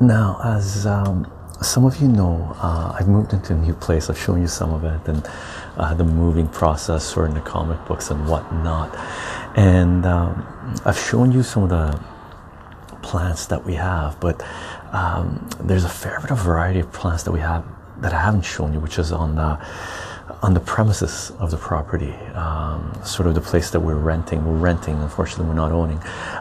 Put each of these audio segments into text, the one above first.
now, as um, some of you know, uh, I've moved into a new place. I've shown you some of it and uh, the moving process or in the comic books and whatnot. And um, I've shown you some of the plants that we have, but um, there's a fair bit of variety of plants that we have that I haven't shown you, which is on the on the premises of the property, um, sort of the place that we're renting. We're renting, unfortunately, we're not owning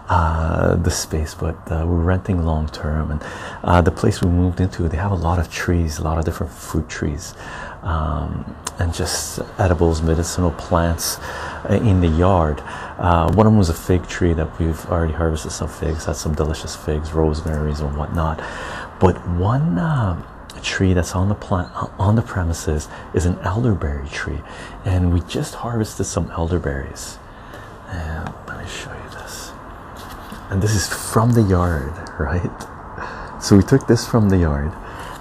uh, the space, but uh, we're renting long term. And uh, the place we moved into, they have a lot of trees, a lot of different fruit trees, um, and just edibles, medicinal plants uh, in the yard. Uh, one of them was a fig tree that we've already harvested some figs, had some delicious figs, rosemaries, and whatnot. But one uh, tree that's on the plant on the premises is an elderberry tree, and we just harvested some elderberries. And let me show you this. And this is from the yard, right? So we took this from the yard,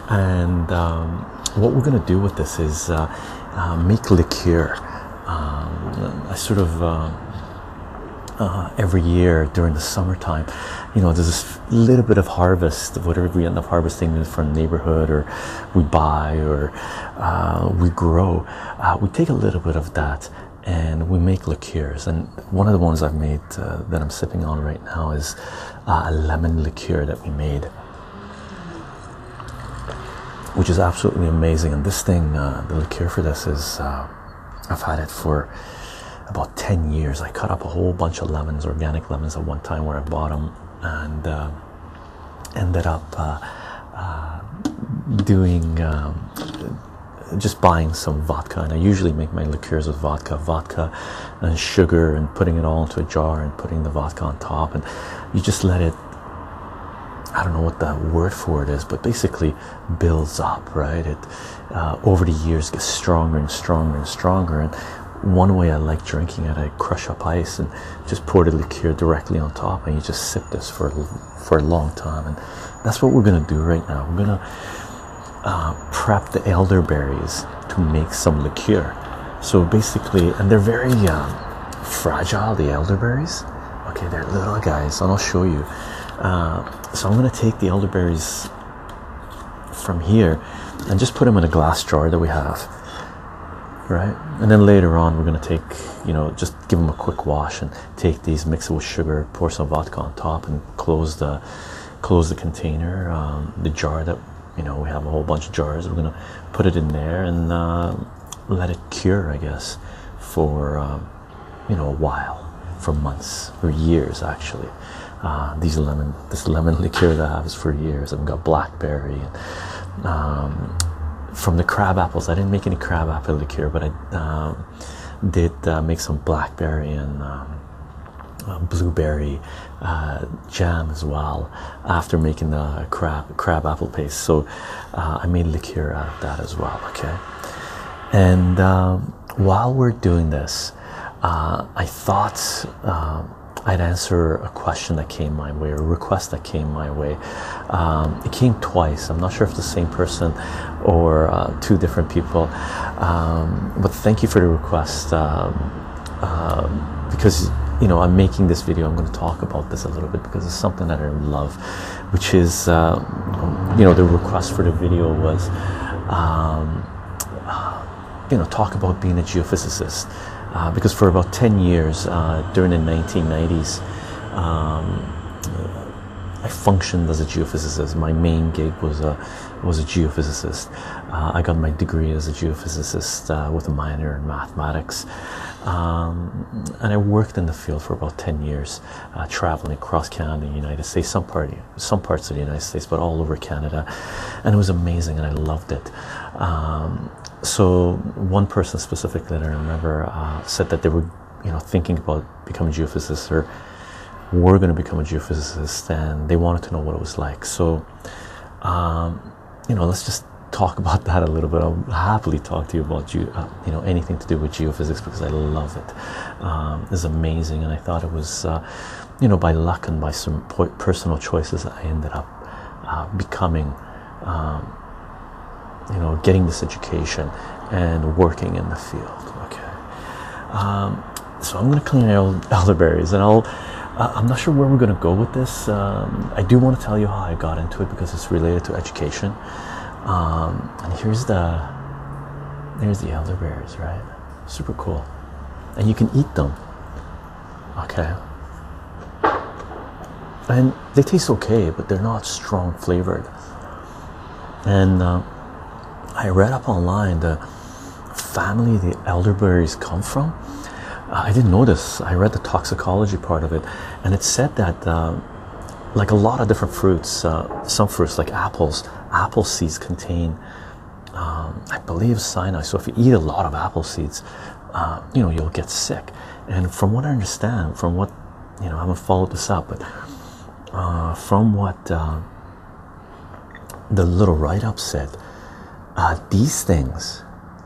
and um, what we're gonna do with this is uh, uh, make liqueur. Um, I sort of. Uh, uh, every year during the summertime. You know, there's this little bit of harvest, whatever we end up harvesting from the neighborhood, or we buy, or uh, we grow. Uh, we take a little bit of that and we make liqueurs. And one of the ones I've made uh, that I'm sipping on right now is uh, a lemon liqueur that we made. Which is absolutely amazing, and this thing, uh, the liqueur for this is, I've had it for about 10 years. I cut up a whole bunch of lemons, organic lemons, at one time where I bought them, and uh, ended up uh, uh, doing um, just buying some vodka. And I usually make my liqueurs with vodka, vodka and sugar, and putting it all into a jar and putting the vodka on top. And you just let it. I don't know what the word for it is, but basically builds up, right? It uh, over the years gets stronger and stronger and stronger, and one way I like drinking it, I crush up ice and just pour the liqueur directly on top, and you just sip this for for a long time. And that's what we're gonna do right now. We're gonna uh, prep the elderberries to make some liqueur. So basically, and they're very um, fragile. The elderberries, okay, they're little guys, and I'll show you. Uh, so I'm gonna take the elderberries from here and just put them in a glass jar that we have right? And then later on, we're going to take, you know, just give them a quick wash and take these, mix it with sugar, pour some vodka on top, and close the close the container, um, the jar that you know we have a whole bunch of jars. We're going to put it in there and uh, let it cure, I guess, for um, you know a while, for months or years actually. Uh, these lemon, this lemon liqueur that I have is for years. I've got blackberry and um, from the crab apples. I didn't make any crab apple liqueur, but I um, did uh, make some blackberry and um, uh, blueberry uh, jam as well after making the crab crab apple paste. So uh, I made liqueur out of that as well. Okay, and um, while we're doing this, uh, I thought. I'd answer a question that came my way, or a request that came my way. Um, it came twice. I'm not sure if the same person or uh, two different people. Um, but thank you for the request um, um because you know I'm making this video. I'm going to talk about this a little bit because it's something that I love, which is uh, you know the request for the video was um, you know talk about being a geophysicist uh, because for about 10 years uh, during the 1990s um, I functioned as a geophysicist. My main gig was a was a geophysicist. Uh, I got my degree as a geophysicist uh, with a minor in mathematics, um, and I worked in the field for about ten years, uh, traveling across Canada, the United States, some part, some parts of the United States, but all over Canada, and it was amazing, and I loved it. Um, so one person specifically that I remember uh, said that they were, you know, thinking about becoming geophysicists or were going to become a geophysicist, and they wanted to know what it was like. So, um, you know, let's just talk about that a little bit. I'll happily talk to you about ge- uh, you know anything to do with geophysics because I love it. Um, it's amazing, and I thought it was, uh, you know, by luck and by some personal choices, I ended up uh, becoming. Um, you know, getting this education and working in the field. Okay, um, so I'm to clean elderberries, and I'll uh, I'm not sure where we're to go with this. Um, I do want to tell you how I got into it because it's related to education. Um, and here's the there's the elderberries, right? Super cool, and you can eat them. Okay, and they taste okay, but they're not strong flavored. And uh, I read up online the family the elderberries come from. Uh, I didn't know this. I read the toxicology part of it, and it said that, uh, like a lot of different fruits, uh, some fruits like apples, apple seeds contain, um, I believe, cyanide. So if you eat a lot of apple seeds, uh, you know you'll get sick. And from what I understand, from what you know, I haven't followed this up, but uh, from what the little write-up said, these things,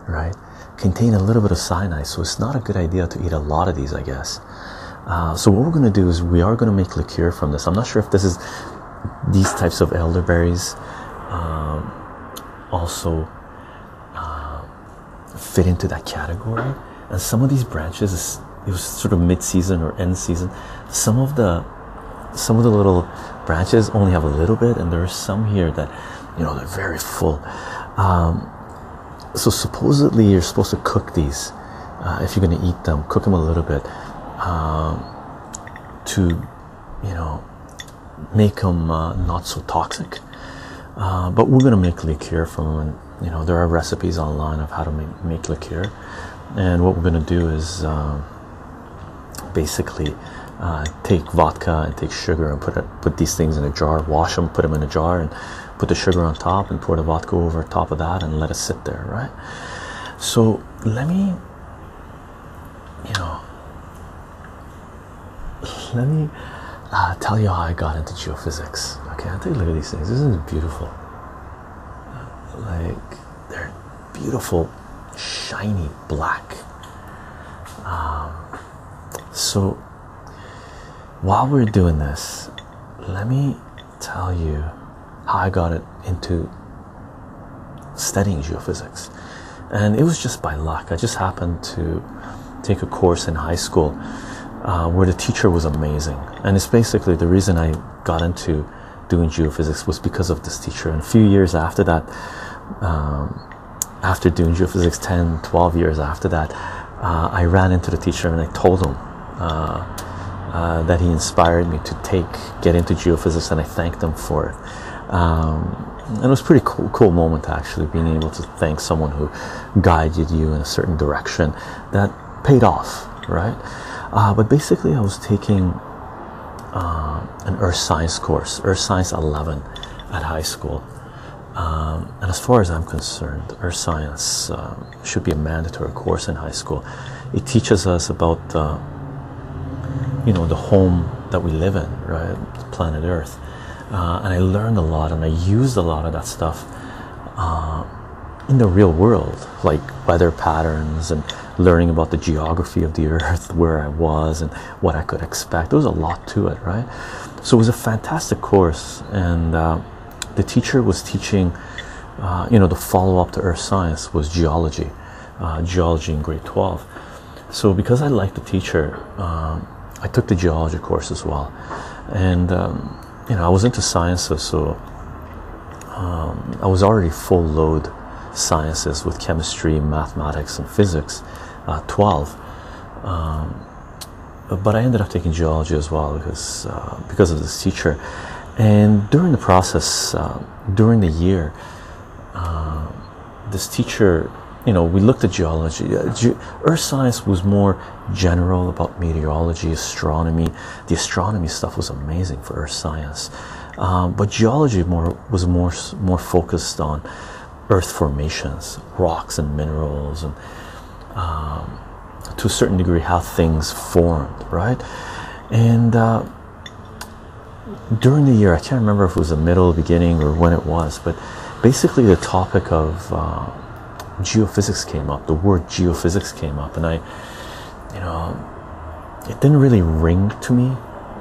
right? contain a little bit of cyanide, so it's not a good idea to eat a lot of these, I guess. Uh, so what we're going to do is we are going to make liqueur from this. I'm not sure if this is these types of elderberries um, also uh, fit into that category. And some of these branches, it was sort of mid-season or end season. Some of the some of the little branches only have a little bit, and there are some here that you know they're very full. Um, so supposedly you're supposed to cook these uh, if you're going to eat them cook them a little bit um, to you know make them uh, not so toxic. Uh, but we're going to make liqueur from them and you know there are recipes online of how to make, make liqueur. And what we're going to do is um, basically uh, take vodka and take sugar and put it, put these things in a jar wash them put them in a jar and put the sugar on top and pour the vodka over top of that and let it sit there right? So let me you know let me uh, tell you how I got into geophysics okay? I'll take a look at these things. This is beautiful. Like they're beautiful shiny black. Um, so while we're doing this let me tell you how I got it into studying geophysics. And it was just by luck. I just happened to take a course in high school uh, where the teacher was amazing. And it's basically the reason I got into doing geophysics was because of this teacher. And a few years after that, um, after doing geophysics 10, 12 years after that, uh, I ran into the teacher and I told him uh, uh that he inspired me to take get into geophysics and I thanked him for it um, and it was a pretty cool, cool moment actually being able to thank someone who guided you in a certain direction that paid off, right? Uh, but basically, I was taking uh, an earth science course, earth science 11 at high school. Um, and as far as I'm concerned, earth science uh, should be a mandatory course in high school. It teaches us about, uh, you know, the home that we live in, right? Planet Earth uh, and I learned a lot and I used a lot of that stuff uh, in the real world, like weather patterns and learning about the geography of the earth, where I was, and what I could expect. There was a lot to it, right? So it was a fantastic course, and uh, the teacher was teaching. Uh, you know, the follow up to earth science was geology, uh, geology in grade 12. So, because I liked the teacher, um, I took the geology course as well. And um, you know, I was into sciences, so um, I was already full load sciences with chemistry, mathematics, and physics, uh, 12. Um, but I ended up taking geology as well because uh, because of this teacher. And during the process, uh, during the year, uh, this teacher you know, we looked at geology. Uh, Earth science was more general about meteorology, astronomy. The astronomy stuff was amazing for Earth science, um, but geology more was more more focused on Earth formations, rocks and minerals, and um, to a certain degree how things formed, right? And uh, during the year, I can't remember if it was the middle, beginning, or when it was, but basically the topic of uh, geophysics came up the word geophysics came up and i you know it didn't really ring to me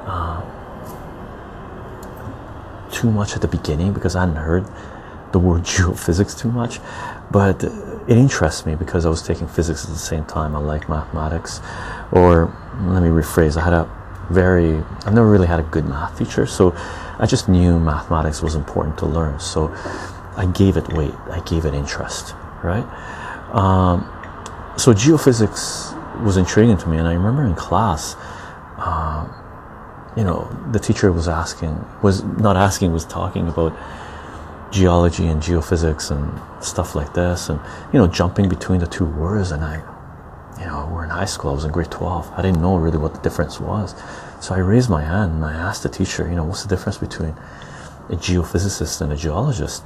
uh, too much at the beginning because i hadn't heard the word geophysics too much but it interests me because i was taking physics at the same time i like mathematics or let me rephrase i had a very I've never really had a good math teacher, so I just knew mathematics was important to learn. So I gave it weight, I gave it interest, right? Um, so geophysics was intriguing to me, and I remember in class, um, you know, the teacher was asking, was not asking, was talking about geology and geophysics and stuff like this, and you know, jumping between the two words, and I you know, we're in high school, I was in grade 12. I didn't know really what the difference was. So I raised my hand and I asked the teacher, you know, what's the difference between a geophysicist and a geologist?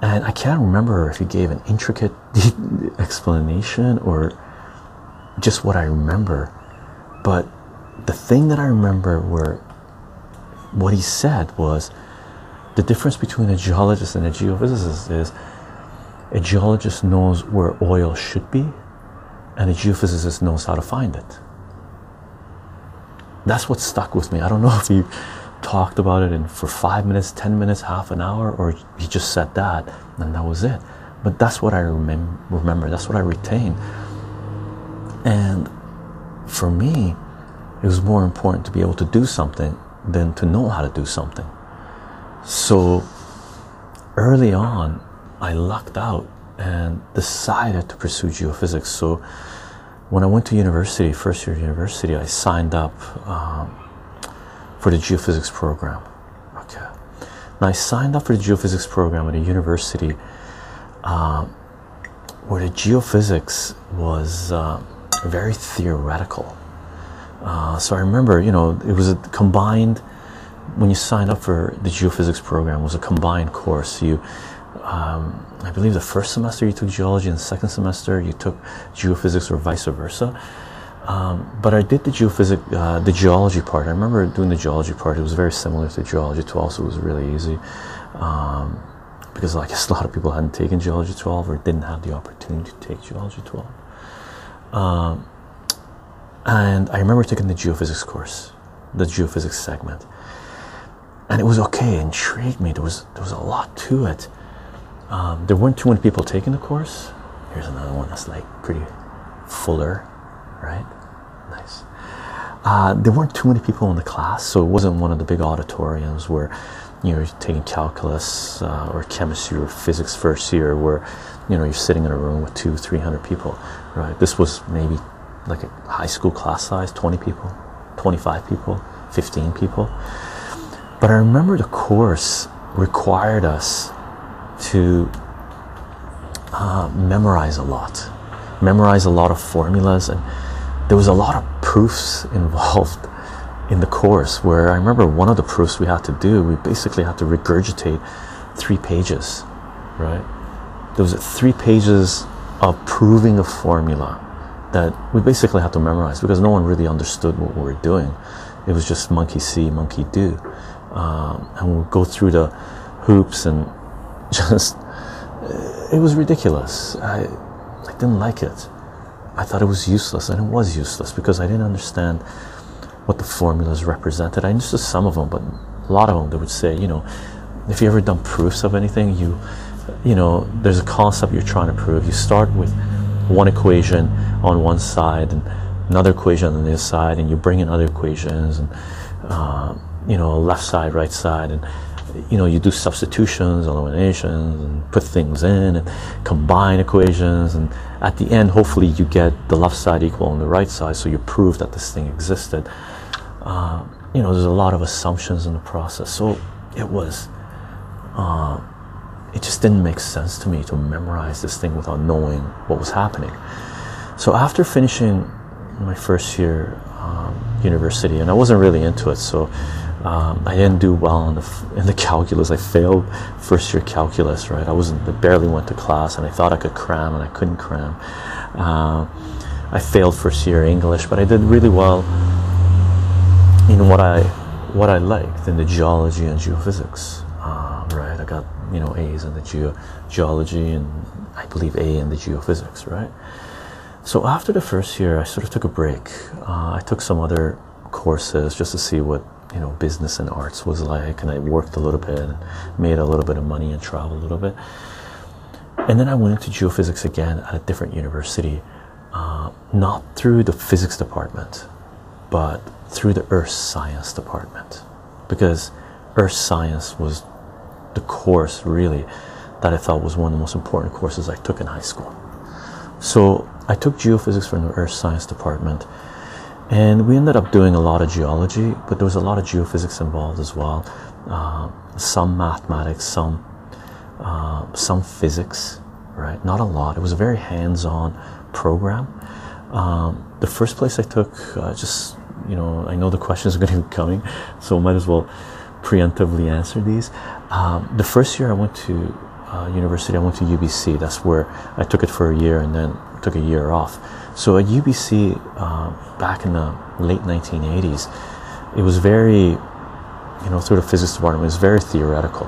And I can't remember if he gave an intricate explanation or just what I remember. But the thing that I remember were what he said was the difference between a geologist and a geophysicist is a geologist knows where oil should be and a geophysicist knows how to find it. That's what stuck with me. I don't know if he talked about it in for five minutes, ten minutes, half an hour, or he just said that and that was it. But that's what I remem- remember. That's what I retain. And for me, it was more important to be able to do something than to know how to do something. So early on, I lucked out and decided to pursue geophysics. So when I went to university, first year university, I signed up um, for the geophysics program. Okay, now I signed up for the geophysics program at a university um, where the geophysics was uh, very theoretical. Uh, so I remember, you know, it was a combined. When you signed up for the geophysics program, was a combined course. You um, I believe the first semester you took geology, and the second semester you took geophysics, or vice versa. Um, but I did the geophysics, uh, the geology part. I remember doing the geology part. It was very similar to geology 12, so it was really easy. Um, because I guess a lot of people hadn't taken geology 12 or didn't have the opportunity to take geology 12. Um, and I remember taking the geophysics course, the geophysics segment, and it was okay. It intrigued me. There was there was a lot to it. Um, there weren't too many people taking the course. Here's another one that's like pretty fuller, right? Nice. Uh, there weren't too many people in the class, so it wasn't one of the big auditoriums where you know you're taking calculus uh, or chemistry or physics first year, where you know you're sitting in a room with two, three hundred people, right? This was maybe like a high school class size, twenty people, twenty-five people, fifteen people. But I remember the course required us to uh, memorize a lot, memorize a lot of formulas, and there was a lot of proofs involved in the course. Where I remember one of the proofs we had to do, we basically had to regurgitate three pages, right? There was three pages of proving a formula that we basically had to memorize because no one really understood what we were doing. It was just monkey see, monkey do, um, and we'll go through the hoops and just it was ridiculous. I I didn't like it. I thought it was useless, and it was useless because I didn't understand what the formulas represented. I understood some of them, but a lot of them they would say, you know, if you ever done proofs of anything, you you know, there's a concept you're trying to prove. You start with one equation on one side and another equation on the other side, and you bring in other equations and uh, you know, left side, right side, and you know you do substitutions eliminations and put things in and combine equations and at the end hopefully you get the left side equal on the right side so you prove that this thing existed. Uh, you know there's a lot of assumptions in the process. So it was uh, it just didn't make sense to me to memorize this thing without knowing what was happening. So after finishing my first year um, university and I wasn't really into it so um, I didn't do well in the in the calculus. I failed first year calculus. Right, I wasn't. I barely went to class, and I thought I could cram, and I couldn't cram. Uh, I failed first year English, but I did really well in what I what I liked in the geology and geophysics. Uh, right, I got you know A's in the geo geology, and I believe A in the geophysics. Right. So after the first year, I sort of took a break. Uh, I took some other courses just to see what you know business and arts was like and I worked a little bit and made a little bit of money and traveled a little bit and then I went into geophysics again at a different university uh, not through the physics department but through the earth science department because earth science was the course really that I thought was one of the most important courses I took in high school. So I took geophysics from the earth science department and we ended up doing a lot of geology, but there was a lot of geophysics involved as well. Uh, some mathematics, some uh, some physics, right? Not a lot. It was a very hands-on program. Um, the first place I took, uh, just you know, I know the questions are going to be coming, so might as well preemptively answer these. Um, the first year I went to uh, university, I went to UBC. That's where I took it for a year and then took a year off. So at UBC, uh, back in the late 1980s, it was very, you know, through the physics department, it was very theoretical.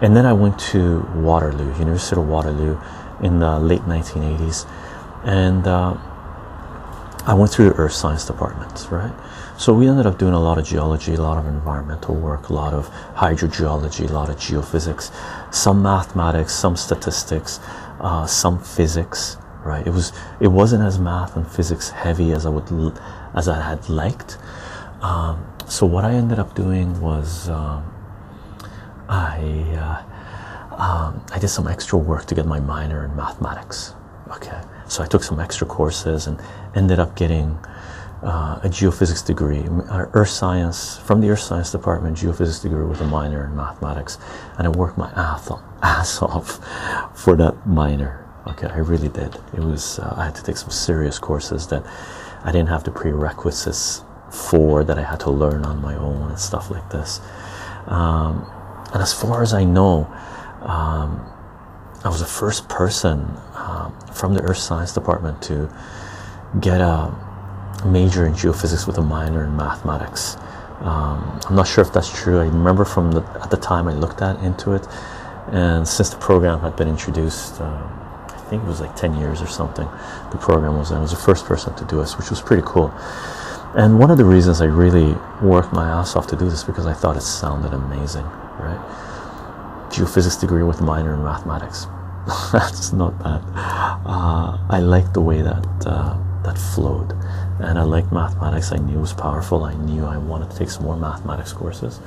And then I went to Waterloo, University of Waterloo, in the late 1980s, and uh, I went through the earth science department, right? So we ended up doing a lot of geology, a lot of environmental work, a lot of hydrogeology, a lot of geophysics, some mathematics, some statistics, uh, some physics, right? It was it wasn't as math and physics heavy as I would as I had liked. Um, so what I ended up doing was um, I uh, um, I did some extra work to get my minor in mathematics. Okay, so I took some extra courses and ended up getting uh, a geophysics degree, earth science from the earth science department, geophysics degree with a minor in mathematics, and I worked my ass off for that minor. Okay, I really did. It was uh, I had to take some serious courses that I didn't have the prerequisites for that I had to learn on my own and stuff like this. Um, and as far as I know, um, I was the first person um, from the Earth Science Department to get a major in geophysics with a minor in mathematics. Um, I'm not sure if that's true. I remember from the, at the time I looked at into it, and since the program had been introduced. Uh, think it was like 10 years or something. The program was, I was the first person to do this, which was pretty cool. And one of the reasons I really worked my ass off to do this because I thought it sounded amazing, right? Geophysics degree with minor in mathematics. That's not bad. Uh, I liked the way that uh, that flowed, and I liked mathematics. I knew it was powerful. I knew I wanted to take some more mathematics courses.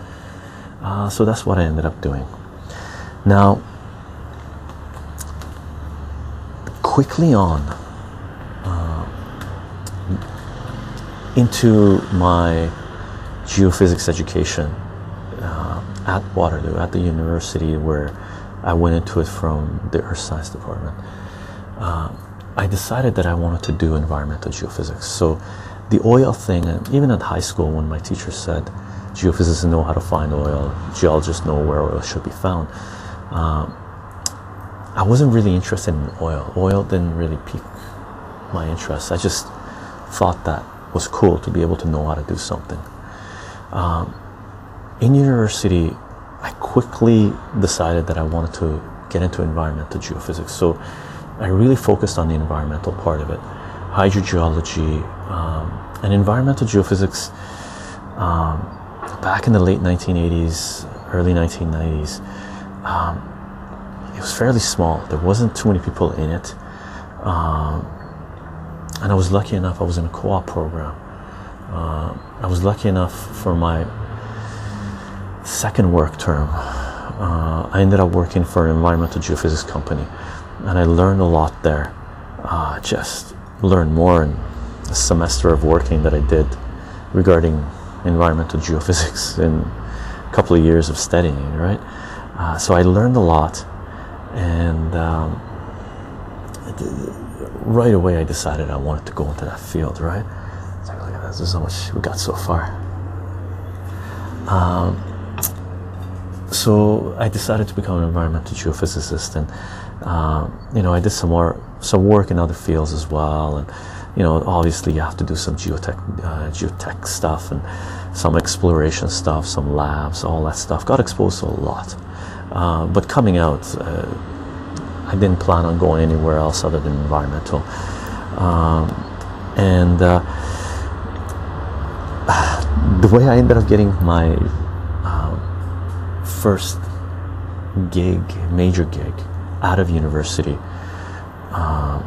Uh, so that's what I ended up doing. Now, quickly on uh, into my geophysics education uh, at Waterloo, at the university where I went into it from the earth science department. Uh, I decided that I wanted to do environmental geophysics. So the oil thing, even at high school, when my teacher said geophysicists know how to find oil, geologists know where oil should be found. Um, I wasn't really interested in oil. Oil didn't really pique my interest. I just thought that was cool to be able to know how to do something. Um, in university, I quickly decided that I wanted to get into environmental geophysics. So I really focused on the environmental part of it, hydrogeology, um, and environmental geophysics. Um, back in the late 1980s, early 1990s, um, it was fairly small. There wasn't too many people in it, um, and I was lucky enough. I was in a co-op program. Uh, I was lucky enough for my second work term. Uh, I ended up working for an environmental geophysics company, and I learned a lot there. Uh, just learned more in a semester of working that I did regarding environmental geophysics in a couple of years of studying. Right, uh, so I learned a lot and um, right away I decided I wanted to go into that field. Right? Like, look at this. This is how much we got so far. Um, so I decided to become an environmental geophysicist, and um, you know I did some more some work in other fields as well, and you know obviously you have to do some geotech uh, geotech stuff and some exploration stuff, some labs, all that stuff. Got exposed to a lot. Uh, but coming out, uh, I didn't plan on going anywhere else other than environmental. Um, and uh, the way I ended up getting my um, first gig, major gig, out of university, um,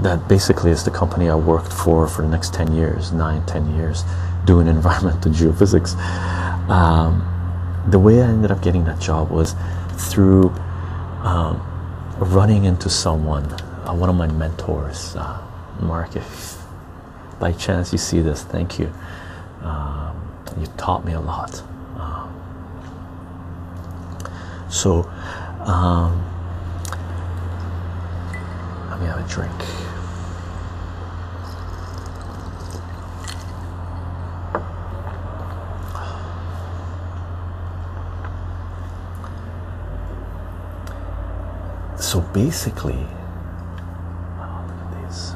that basically is the company I worked for for the next 10 years, nine, 10 years, doing environmental geophysics. Um, the way I ended up getting that job was through um, running into someone, uh, one of my mentors, uh, Mark. If by chance you see this, thank you. Um, you taught me a lot. Um, so, um, let me have a drink. So basically, oh, look at these.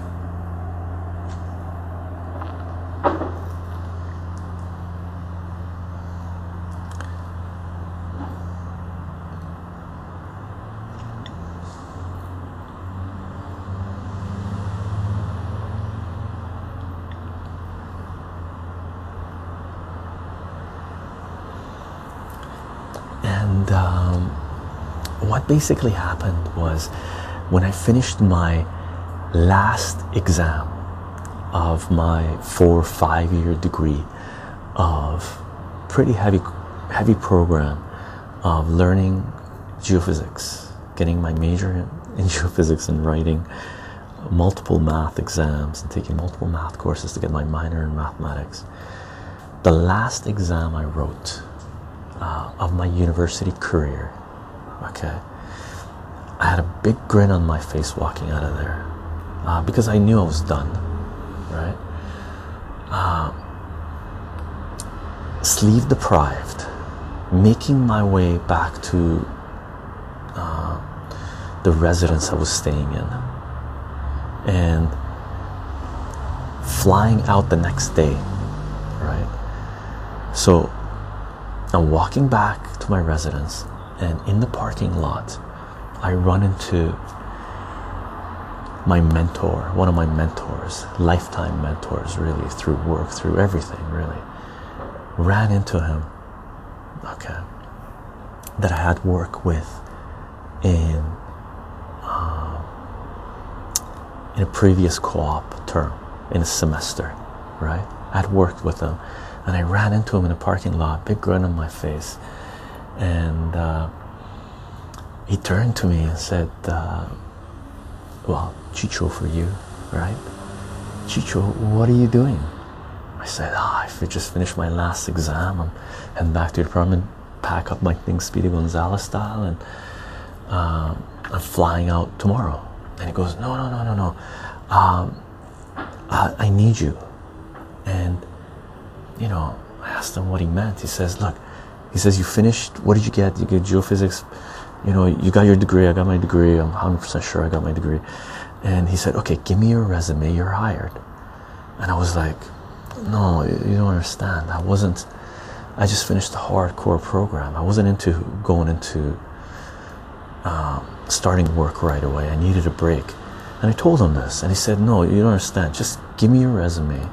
And um, what basically happened was when I finished my last exam of my four or five year degree of pretty heavy heavy program of learning geophysics getting my major in, geophysics and writing multiple math exams and taking multiple math courses to get my minor in mathematics. The last exam I wrote uh, of my university career okay I had a big grin on my face walking out of there uh, because I knew I was done right? Uh, sleeve deprived making my way back to uh, the residence I was staying in. And flying out the next day right? So I'm walking back to my residence and in the parking lot I run into my mentor one of my mentors lifetime mentors really through work through everything really. Ran into him okay that I had work with in uh, in a previous co-op term in a semester right? I had worked with him and I ran into him in a parking lot big grin on my face and uh, he turned to me and said uh, well Chycho for you right? Chycho what are you doing? I said ah I just finished my last exam. I'm heading back to the apartment pack up my things Speedy Gonzalez style and um, I'm flying out tomorrow. And he goes no no no no no. Um, I, I need you. And you know I asked him what he meant. He says look he says you finished what did you get? You get geophysics you know you got your degree I got my degree I'm 100% sure I got my degree. And he said okay give me your resume you're hired. And I was like no you don't understand. I wasn't I just finished the hardcore program. I wasn't into going into um, starting work right away. I needed a break. And I told him this and he said no you don't understand. Just give me your resume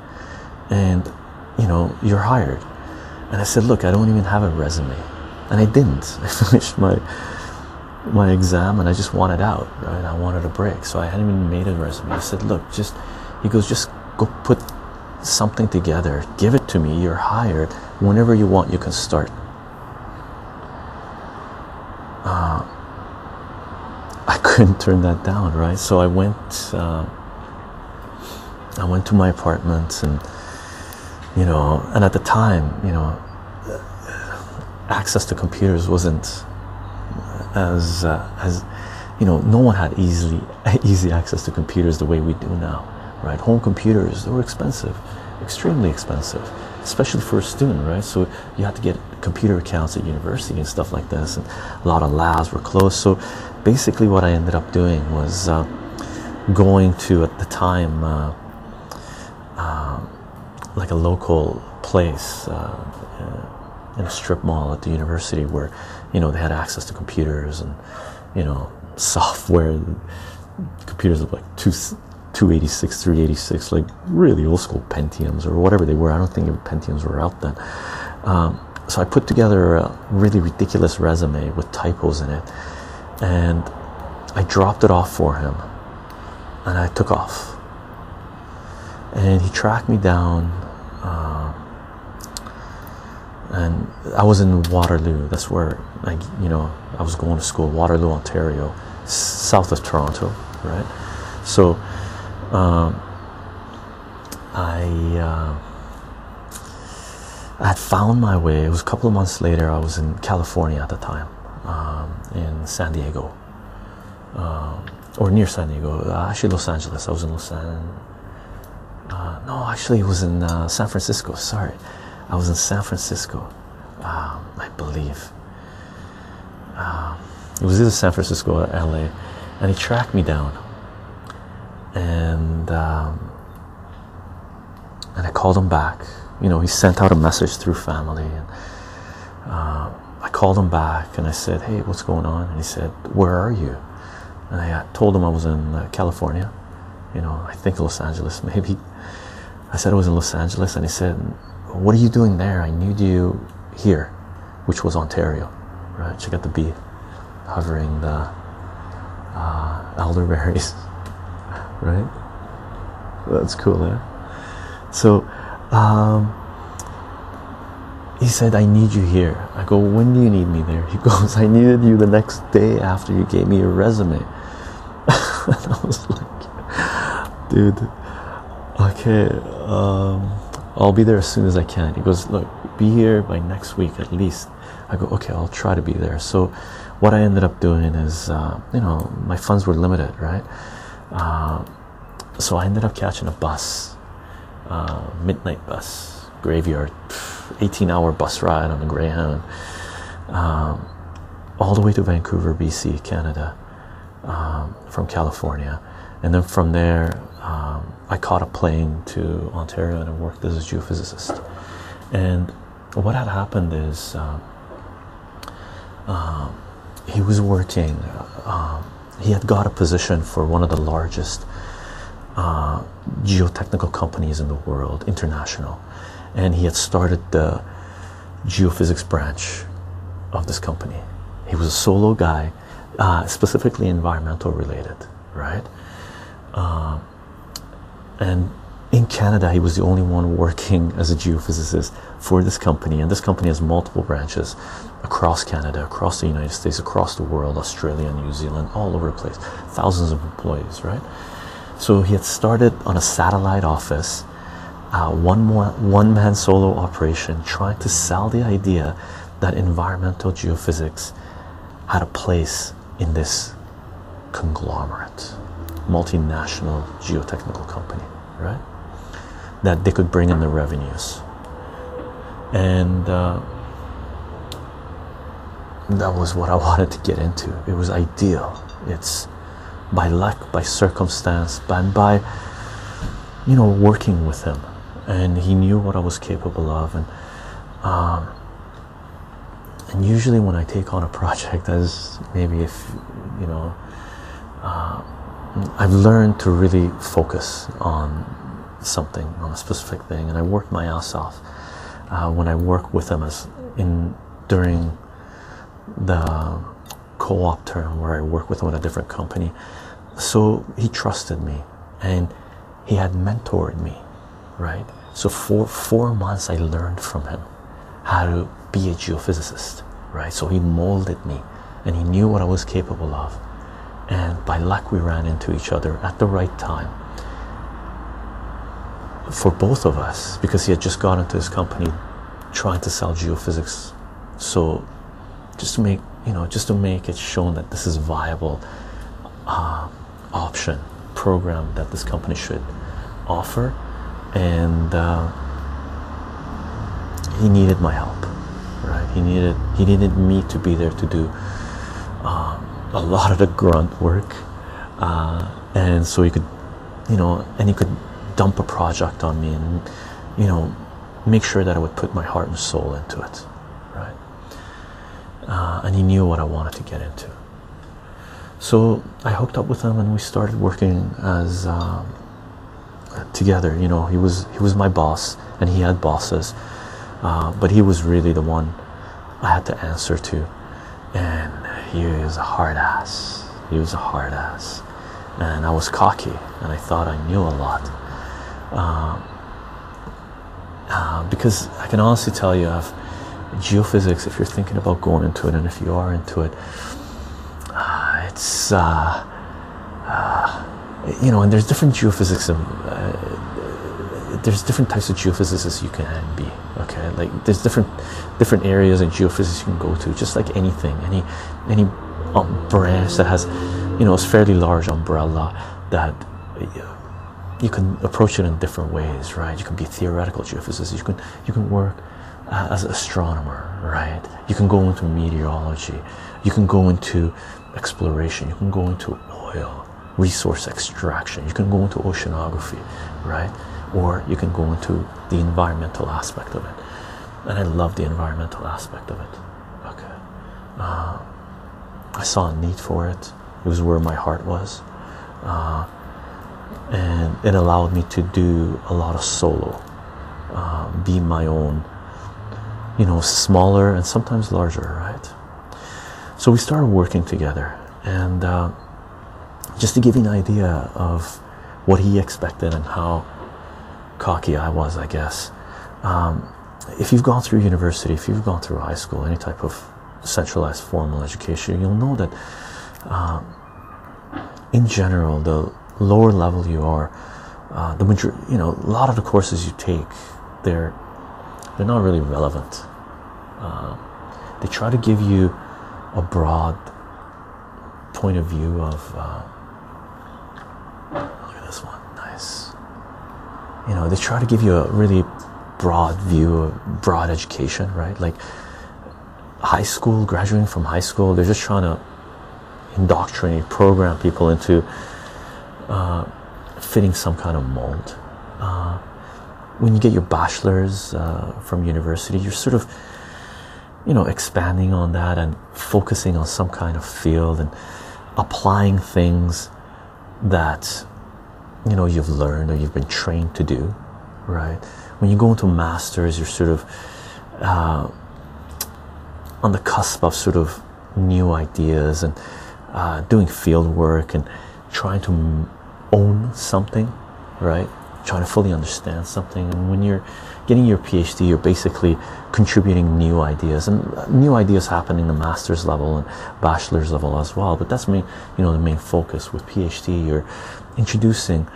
and you know you're hired. And I said look I don't even have a resume. And I didn't. I finished my my exam and I just wanted out right? I wanted a break. So I hadn't even made a resume. He said look just he goes just go put something together. Give it to me. You're hired. Whenever you want you can start. Uh, I couldn't turn that down right? So I went uh, I went to my apartment and you know and at the time you know access to computers wasn't as uh, as you know no one had easily easy access to computers the way we do now right? Home computers they were expensive extremely expensive especially for a student right? So you had to get computer accounts at university and stuff like this and a lot of labs were closed. So basically what I ended up doing was uh, going to at the time uh, uh, like a local place uh, in a strip mall at the university where you know they had access to computers and you know software computers of like two 286 386 like really old school pentiums or whatever they were i don't think pentiums were out then um, so i put together a really ridiculous resume with typos in it and i dropped it off for him and I took off. And he tracked me down, uh, and I was in Waterloo. That's where, like, you know, I was going to school, Waterloo, Ontario, south of Toronto, right? So, um, I. Uh, I had found my way. It was a couple of months later. I was in California at the time, um, in San Diego, um, or near San Diego. Uh, actually, Los Angeles. I was in Los Angeles. Uh, no, actually, it was in uh, San Francisco. Sorry, I was in San Francisco, um, I believe. Um, it was either San Francisco or LA, and he tracked me down, and um, and I called him back you know, he sent out a message through family, and uh, I called him back and I said, "Hey, what's going on?" And he said, "Where are you?" And I told him I was in uh, California, you know, I think Los Angeles, maybe. I said I was in Los Angeles, and he said, "What are you doing there? I need you here," which was Ontario, right? Check out the bee hovering the uh, elderberries, right? That's cool, eh? So um, he said, I need you here. I go, When do you need me there? He goes, I needed you the next day after you gave me your resume. and I was like, Dude, okay, um, I'll be there as soon as I can. He goes, Look, be here by next week at least. I go, Okay, I'll try to be there. So, what I ended up doing is, uh, you know, my funds were limited, right? Uh, so, I ended up catching a bus uh, midnight bus graveyard 18 hour bus ride on the greyhound um, all the way to vancouver bc canada um, from california and then from there um, i caught a plane to ontario and i worked as a geophysicist and what had happened is um, um, he was working um, he had got a position for one of the largest uh, geotechnical companies in the world, international, and he had started the geophysics branch of this company. He was a solo guy, uh, specifically environmental related, right? Uh, and in Canada, he was the only one working as a geophysicist for this company, and this company has multiple branches across Canada, across the United States, across the world, Australia, New Zealand, all over the place, thousands of employees, right? So he had started on a satellite office, uh, one more one man solo operation, trying to sell the idea that environmental geophysics had a place in this conglomerate, multinational geotechnical company, right? That they could bring in the revenues, and uh, that was what I wanted to get into. It was ideal. It's by luck, by circumstance, and by you know working with him, and he knew what I was capable of, and um, and usually when I take on a project, as maybe if you know, uh, I've learned to really focus on something, on a specific thing, and I work my ass off uh, when I work with him as in during the co-op term where I work with him at a different company. So he trusted me and he had mentored me right? So for four months i learned from him how to be a geophysicist right? So he molded me and he knew what i was capable of. And by luck we ran into each other at the right time for both of us because he had just got into his company trying to sell geophysics. So just to make you know just to make it shown that this is viable uh, option program that this company should offer. And uh, he needed my help right? He needed he needed me to be there to do uh, a lot of the grunt work uh, and so he could you know and he could dump a project on me and you know make sure that I would put my heart and soul into it uh, and he knew what I wanted to get into so I hooked up with him and we started working as um, together. You know, he was he was my boss and he had bosses, uh, but he was really the one I had to answer to, and he was a hard ass. He was a hard ass, and I was cocky and I thought I knew a lot. Uh, uh, because I can honestly tell you, I've geophysics. If you're thinking about going into it, and if you are into it, uh, it's uh, you know, and there's different geophysics. there's different types of geophysicists you can be. Okay, like there's different different areas in geophysics you can go to, just like anything, any any um, branch that has, you know, it's fairly large umbrella that you can approach it in different ways, right? You can be theoretical geophysicist. You can you can work uh, as an astronomer, right? You can go into meteorology. You can go into exploration. You can go into oil resource extraction. You can go into oceanography, right? Or you can go into the environmental aspect of it. And I love the environmental aspect of it. Okay. Uh, I saw a need for it. It was where my heart was. Uh, and it allowed me to do a lot of solo, uh, be my own, you know, smaller and sometimes larger, right? So we started working together, and uh, just to give you an idea of what he expected and how cocky I was, I guess. Um, if you've gone through university, if you've gone through high school, any type of centralized formal education, you'll know that um, in general, the lower level you are, uh, the major, you know, a lot of the courses you take, they're they're not really relevant. Uh, they try to give you a broad point of view of. Uh, look at this one, nice. You know, they try to give you a really broad view of broad education, right? Like high school, graduating from high school, they're just trying to indoctrinate, program people into uh, fitting some kind of mold. Uh, when you get your bachelor's uh, from university, you're sort of, you know, expanding on that and focusing on some kind of field and applying things that, you know, you've learned or you've been trained to do, right? When you go into masters, you're sort of uh, on the cusp of sort of new ideas and uh, doing field work and trying to own something, right? Trying to fully understand something. And when you're getting your PhD, you're basically contributing new ideas, and new ideas happen in the master's level and bachelor's level as well. But that's main, you know, the main focus with PhD. You're introducing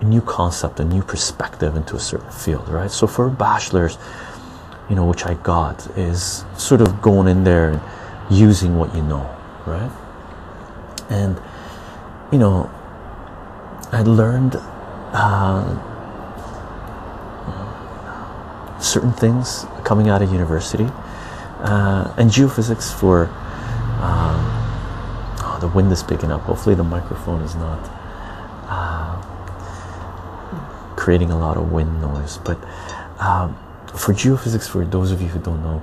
a new concept, a new perspective into a certain field, right? So for bachelor's, you know, which I got, is sort of going in there and using what you know, right? And you know, I learned uh, certain things coming out of university uh, and geophysics for um, oh, the wind is picking up hopefully the microphone is not uh, creating a lot of wind noise but um, for geophysics for those of you who don't know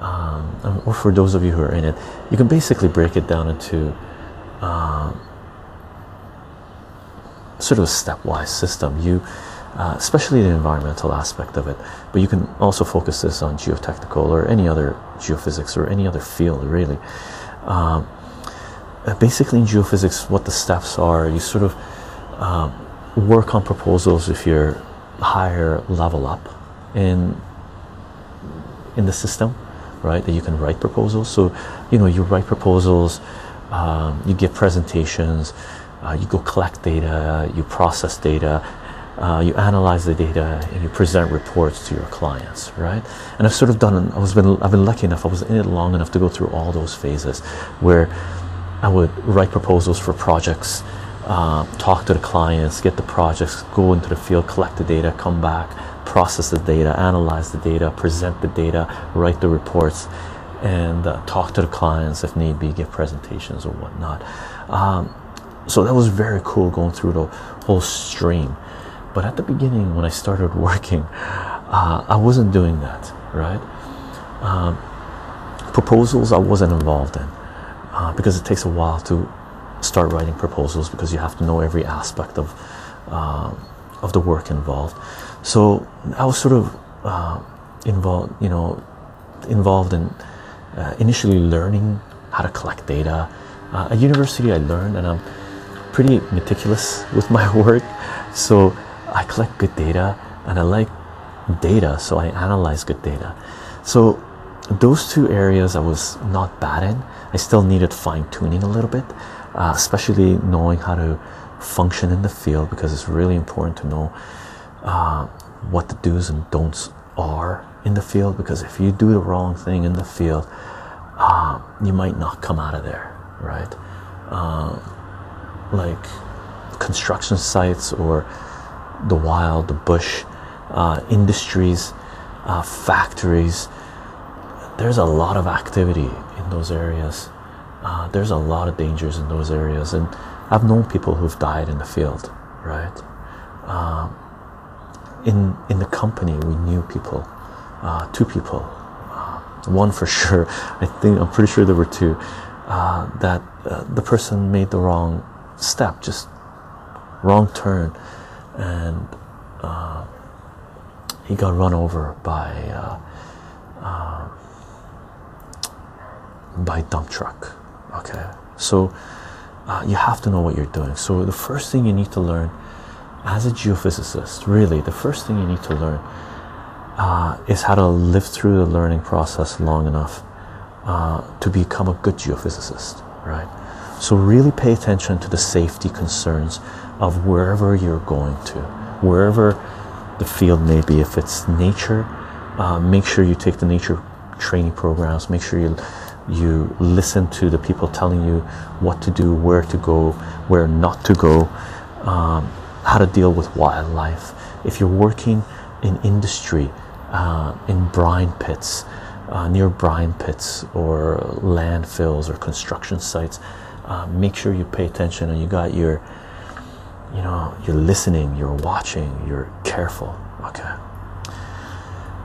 um, or for those of you who are in it you can basically break it down into um, sort of a stepwise system. You, uh, especially the environmental aspect of it, but you can also focus this on geotechnical or any other geophysics or any other field, really. Um, uh, basically, in geophysics, what the steps are, you sort of um, work on proposals if you're higher level up in in the system, right? That you can write proposals. So, you know, you write proposals, um, you give presentations uh, you go collect data, you process data, uh, you analyze the data, and you present reports to your clients, right? And I've sort of done. I was been. I've been lucky enough. I was in it long enough to go through all those phases, where I would write proposals for projects, uh, talk to the clients, get the projects, go into the field, collect the data, come back, process the data, analyze the data, present the data, write the reports, and uh, talk to the clients if need be, give presentations or whatnot. Um, so that was very cool going through the whole stream but at the beginning when i started working uh, i wasn't doing that right? Um, proposals i wasn't involved in uh, because it takes a while to start writing proposals because you have to know every aspect of uh, of the work involved. So i was sort of uh, involved you know involved in uh, initially learning how to collect data. Uh, at university i learned and i'm pretty meticulous with my work, so I collect good data and I like data, so I analyze good data. So those two areas I was not bad in. I still needed fine tuning a little bit, uh, especially knowing how to function in the field because it's really important to know uh, what the do's and don'ts are in the field. Because if you do the wrong thing in the field, uh, you might not come out of there, right? like construction sites or the wild, the bush, industries, factories there's a lot of activity in those areas. Uh, there's a lot of dangers in those areas, and I've known people who've died in the field, right? Um, in in the company, we knew people, uh, two people, uh, one for sure. I think I'm pretty sure there were two. Uh, that uh, the person made the wrong step, just wrong turn, and uh, he got run over by by dump truck okay? So uh, you have to know what you're doing. So the first thing you need to learn as a geophysicist really the first thing you need to learn uh, is how to live through the learning process long enough uh, to become a good geophysicist right? So really pay attention to the safety concerns of wherever you're going to wherever the field may be if it's nature uh, make sure you take the nature training programs make sure you you listen to the people telling you what to do, where to go, where not to go, um, how to deal with wildlife. If you're working in industry, uh, in brine pits, uh, near brine pits or landfills or construction sites, uh, make sure you pay attention and you got your, you know, you're listening, you're watching, you're careful. Okay.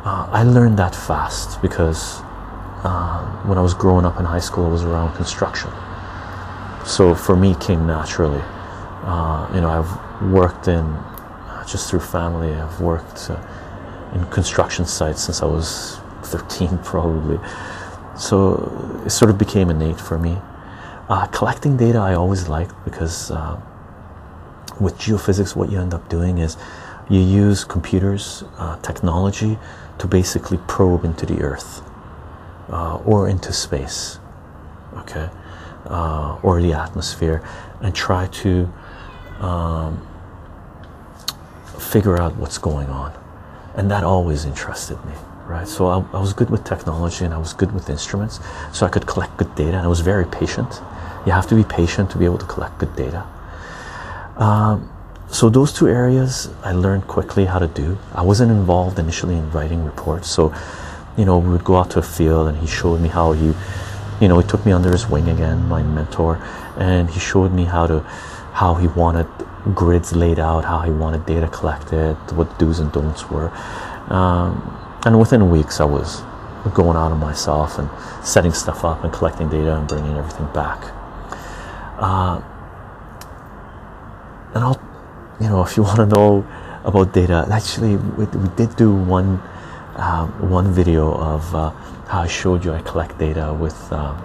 Uh, I learned that fast because um, when I was growing up in high school, it was around construction. So for me, it came naturally. Uh, you know, I've worked in uh, just through family. I've worked uh, in construction sites since I was 13, probably. So it sort of became innate for me. Uh, collecting data, I always liked because uh, with geophysics, what you end up doing is you use computers, uh, technology to basically probe into the earth uh, or into space, okay, uh, or the atmosphere, and try to um, figure out what's going on. And that always interested me, right? So I, I, was good with technology and I was good with instruments, so I could collect good data. And I was very patient. You have to be patient to be able to collect good data. Um, so those two areas I learned quickly how to do. I wasn't involved initially in writing reports, so you know, we would go out to a field and he showed me how he, you know, he took me under his wing again, my mentor, and he showed me how to, how he wanted grids laid out, how he wanted data collected, what do's and don'ts were. Um, and within weeks, I was going out on myself and setting stuff up and collecting data and bringing everything back. Uh, and I'll, you know, if you want to know about data, actually, we, we did do one um, one video of uh, how I showed you I collect data with um,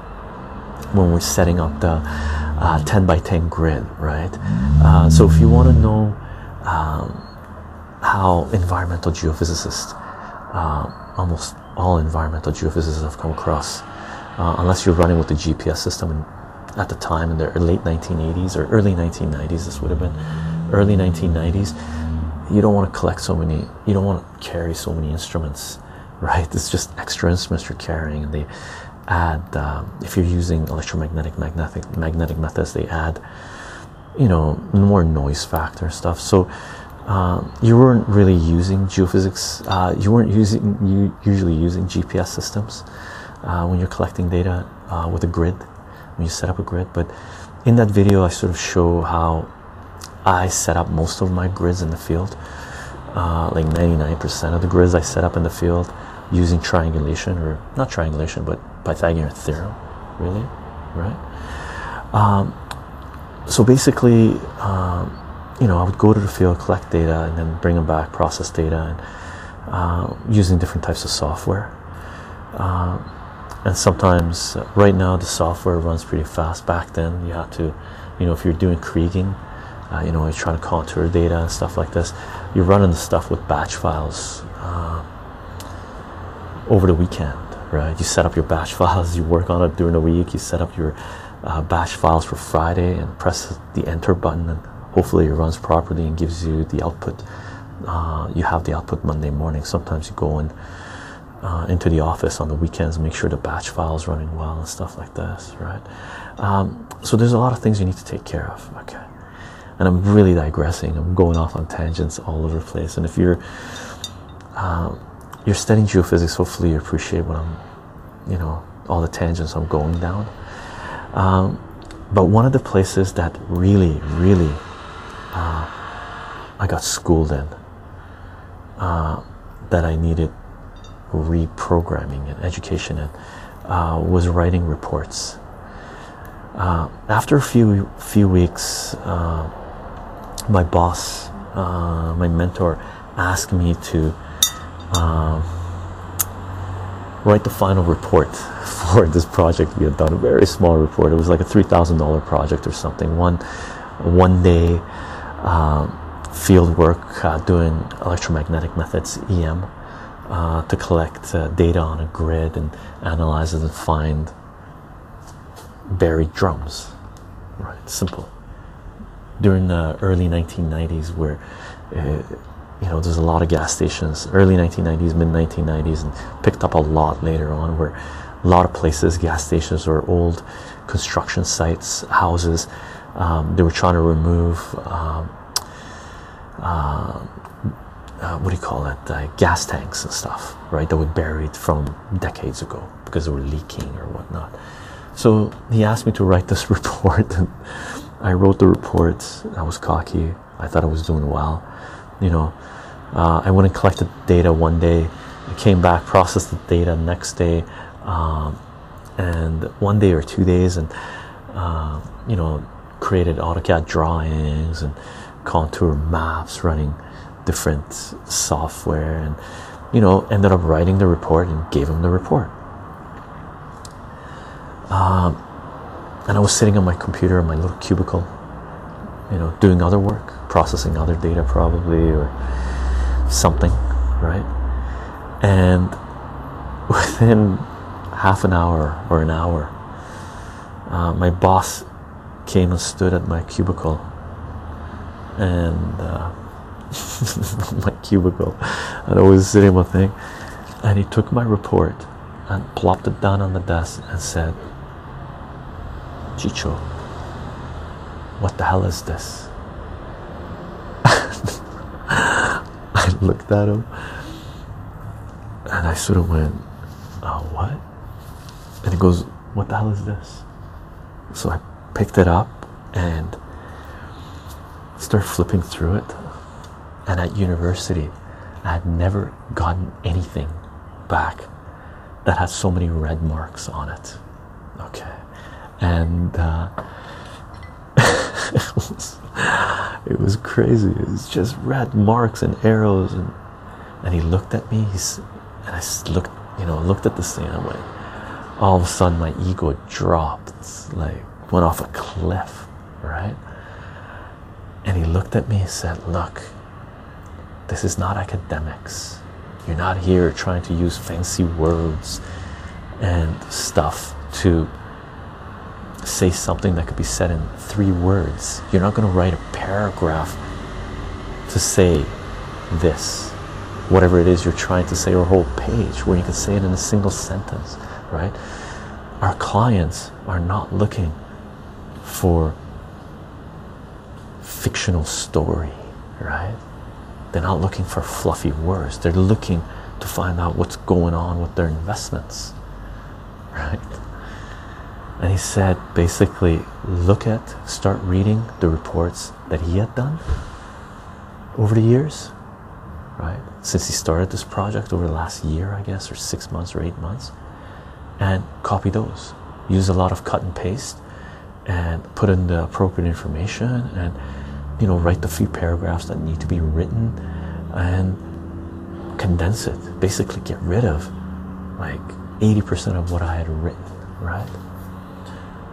when we're setting up the uh, 10 by 10 grid, right? Uh, so if you want to know um, how environmental geophysicists, uh, almost all environmental geophysicists have come across, uh, unless you're running with the GPS system and at the time in the late 1980s or early 1990s, this would have been early 1990s you don't want to collect so many you don't want to carry so many instruments right? It's just extra instruments you're carrying and they add um, if you're using electromagnetic magnetic magnetic methods they add you know more noise factor stuff. So um, you weren't really using geophysics uh, you weren't using you usually using GPS systems uh, when you're collecting data uh, with a grid you set up a grid but in that video I sort of show how I set up most of my grids in the field. Uh, like 99% of the grids I set up in the field using triangulation, or not triangulation, but Pythagorean theorem, really, right? Um, so basically, um, you know, I would go to the field, collect data, and then bring them back, process data, and uh, using different types of software. Um, and sometimes, uh, right now, the software runs pretty fast. Back then, you had to you know if you're doing kriging uh, you know you're trying to contour data and stuff like this you're running the stuff with batch files uh, over the weekend right you set up your batch files you work on it during the week you set up your uh, batch files for friday and press the enter button and hopefully it runs properly and gives you the output uh, you have the output monday morning sometimes you go in uh, into the office on the weekends make sure the batch file is running well and stuff like this right? Um, so there's a lot of things you need to take care of okay? And i'm really digressing. I'm going off on tangents all over the place. And if you're um, you're studying geophysics hopefully you appreciate what i'm you know all the tangents i'm going down. Um, but one of the places that really really uh, i got schooled in uh, that i needed reprogramming and education and uh, was writing reports. Uh, after a few few weeks, uh, my boss, uh, my mentor, asked me to um, write the final report for this project we had done. A very small report. It was like a three thousand dollar project or something. One one day um, field work uh, doing electromagnetic methods EM uh, to collect uh, data on a grid and analyze it and find buried drums. Right, simple. During the early 1990s, where uh, you know there's a lot of gas stations, early 1990s, mid 1990s, and picked up a lot later on, where a lot of places, gas stations, or old construction sites, houses, um, they were trying to remove. Um, uh, what do you call it uh, gas tanks and stuff right that were buried from decades ago because they were leaking or whatnot. So he asked me to write this report and i wrote the report. I was cocky. I thought i was doing well you know. Uh, i went and collected data one day. I came back processed the data next day um, and one day or two days and uh, you know created AutoCAD drawings and contour maps running different software and you know ended up writing the report and gave him the report. Um, and I was sitting on my computer in my little cubicle you know doing other work processing other data probably or something right? And within half an hour or an hour uh, my boss came and stood at my cubicle and uh, my cubicle. I was sitting my thing. And he took my report and plopped it down on the desk and said Chycho what the hell is this? I looked at him and I sort of went oh what? And he goes what the hell is this? So I picked it up and started flipping through it and at university I had never gotten anything back that had so many red marks on it. Okay. And uh, it, was, it was crazy. It was just red marks and arrows and and he looked at me he's and I looked you know looked at the scene. And went all of a sudden my ego dropped. Like went off a cliff right? And he looked at me and said look this is not academics. You're not here trying to use fancy words and stuff to say something that could be said in three words. You're not going to write a paragraph to say this, whatever it is you're trying to say, or a whole page where you can say it in a single sentence, right? Our clients are not looking for fictional story, right? They're not looking for fluffy words. They're looking to find out what's going on with their investments. Right? And he said basically, look at, start reading the reports that he had done over the years, right? Since he started this project over the last year, I guess, or six months or eight months, and copy those. Use a lot of cut and paste and put in the appropriate information and you know write the few paragraphs that need to be written and condense it. Basically get rid of like 80% of what I had written right?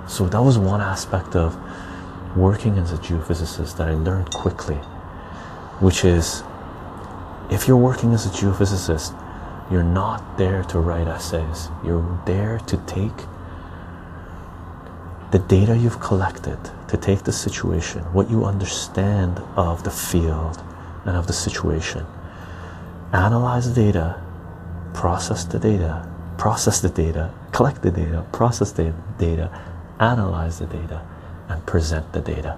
So that was one aspect of working as a geophysicist that I learned quickly, which is if you're working as a geophysicist, you're not there to write essays, you're there to take the data you've collected, to take the situation, what you understand of the field and of the situation, analyze the data, process the data, process the data, collect the data, process the data, analyze the data, and present the data.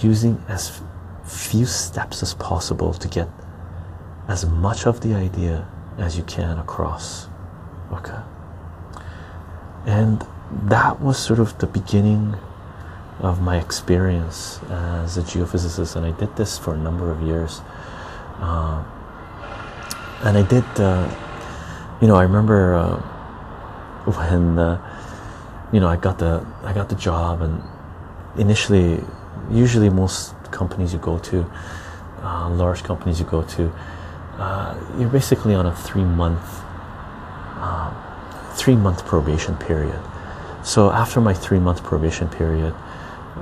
Using as few steps as possible to get as much of the idea as you can across. Okay, and that was sort of the beginning of my experience as a geophysicist, and I did this for a number of years. Uh, and I did, uh, you know, I remember uh, when, uh, you know, I got the I got the job, and initially, usually most companies you go to, uh, large companies you go to, uh, you're basically on a three month, three month probation period. So after my three month probation period,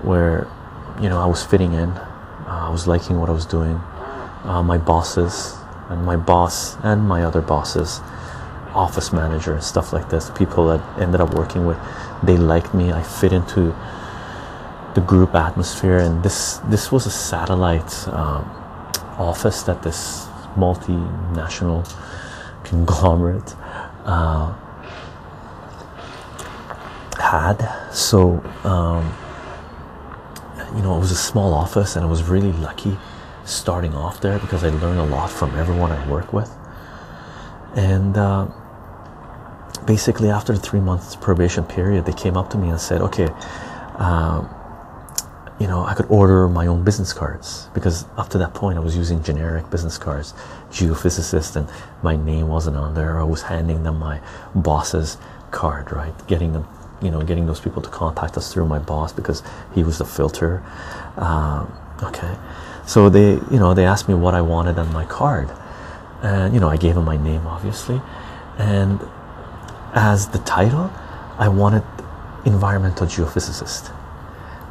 where you know I was fitting in, I was liking what I was doing, my bosses and my boss and my other bosses office manager and stuff like this people that ended up working with they liked me. I fit into the group atmosphere. And this this was a satellite um, office that this multinational conglomerate uh, had so um, you know it was a small office and i was really lucky starting off there because I learned a lot from everyone I work with. And uh, basically, after the three months probation period, they came up to me and said, "Okay, um, you know, I could order my own business cards because up to that point I was using generic business cards, geophysicist, and my name wasn't on there. I was handing them my boss's card, right? Getting them, you know, getting those people to contact us through my boss because he was the filter. Um, okay, so they you know they asked me what i wanted on my card. And you know i gave them my name obviously. And as the title i wanted environmental geophysicist.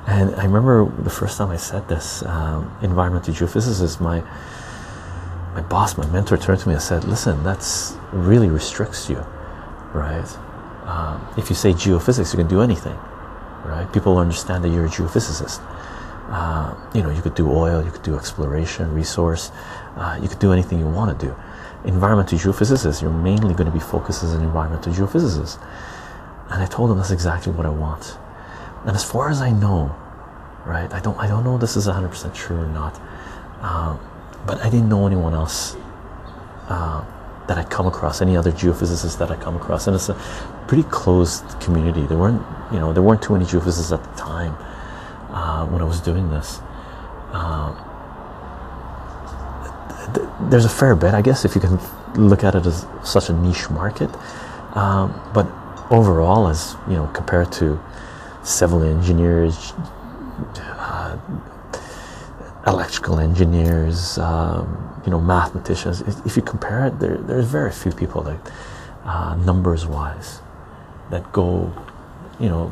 And i remember the first time i said this um, environmental geophysicist my my boss my mentor turned to me and said listen that's really restricts you right um, if you say geophysics you can do anything right people understand that you're a geophysicist uh, you know, you could do oil, you could do exploration, resource, uh, you could do anything you want to do. Environmental geophysicist, you're mainly going to be focused as an environmental geophysicist. And I told them that's exactly what I want. And as far as I know, right, I don't, I don't know this is 100% true or not, uh, but I didn't know anyone else uh, that I come across, any other geophysicists that I come across, and it's a pretty closed community. There weren't, you know, there weren't too many geophysicists at the time uh, when I was doing this. Th there's a fair bit, I guess, if you can look at it as such a niche market. Um, but overall, as you know, compared to civil engineers, electrical engineers, um, you know, mathematicians, if you compare it, there, there's very few people that, uh, numbers wise, that go, you know,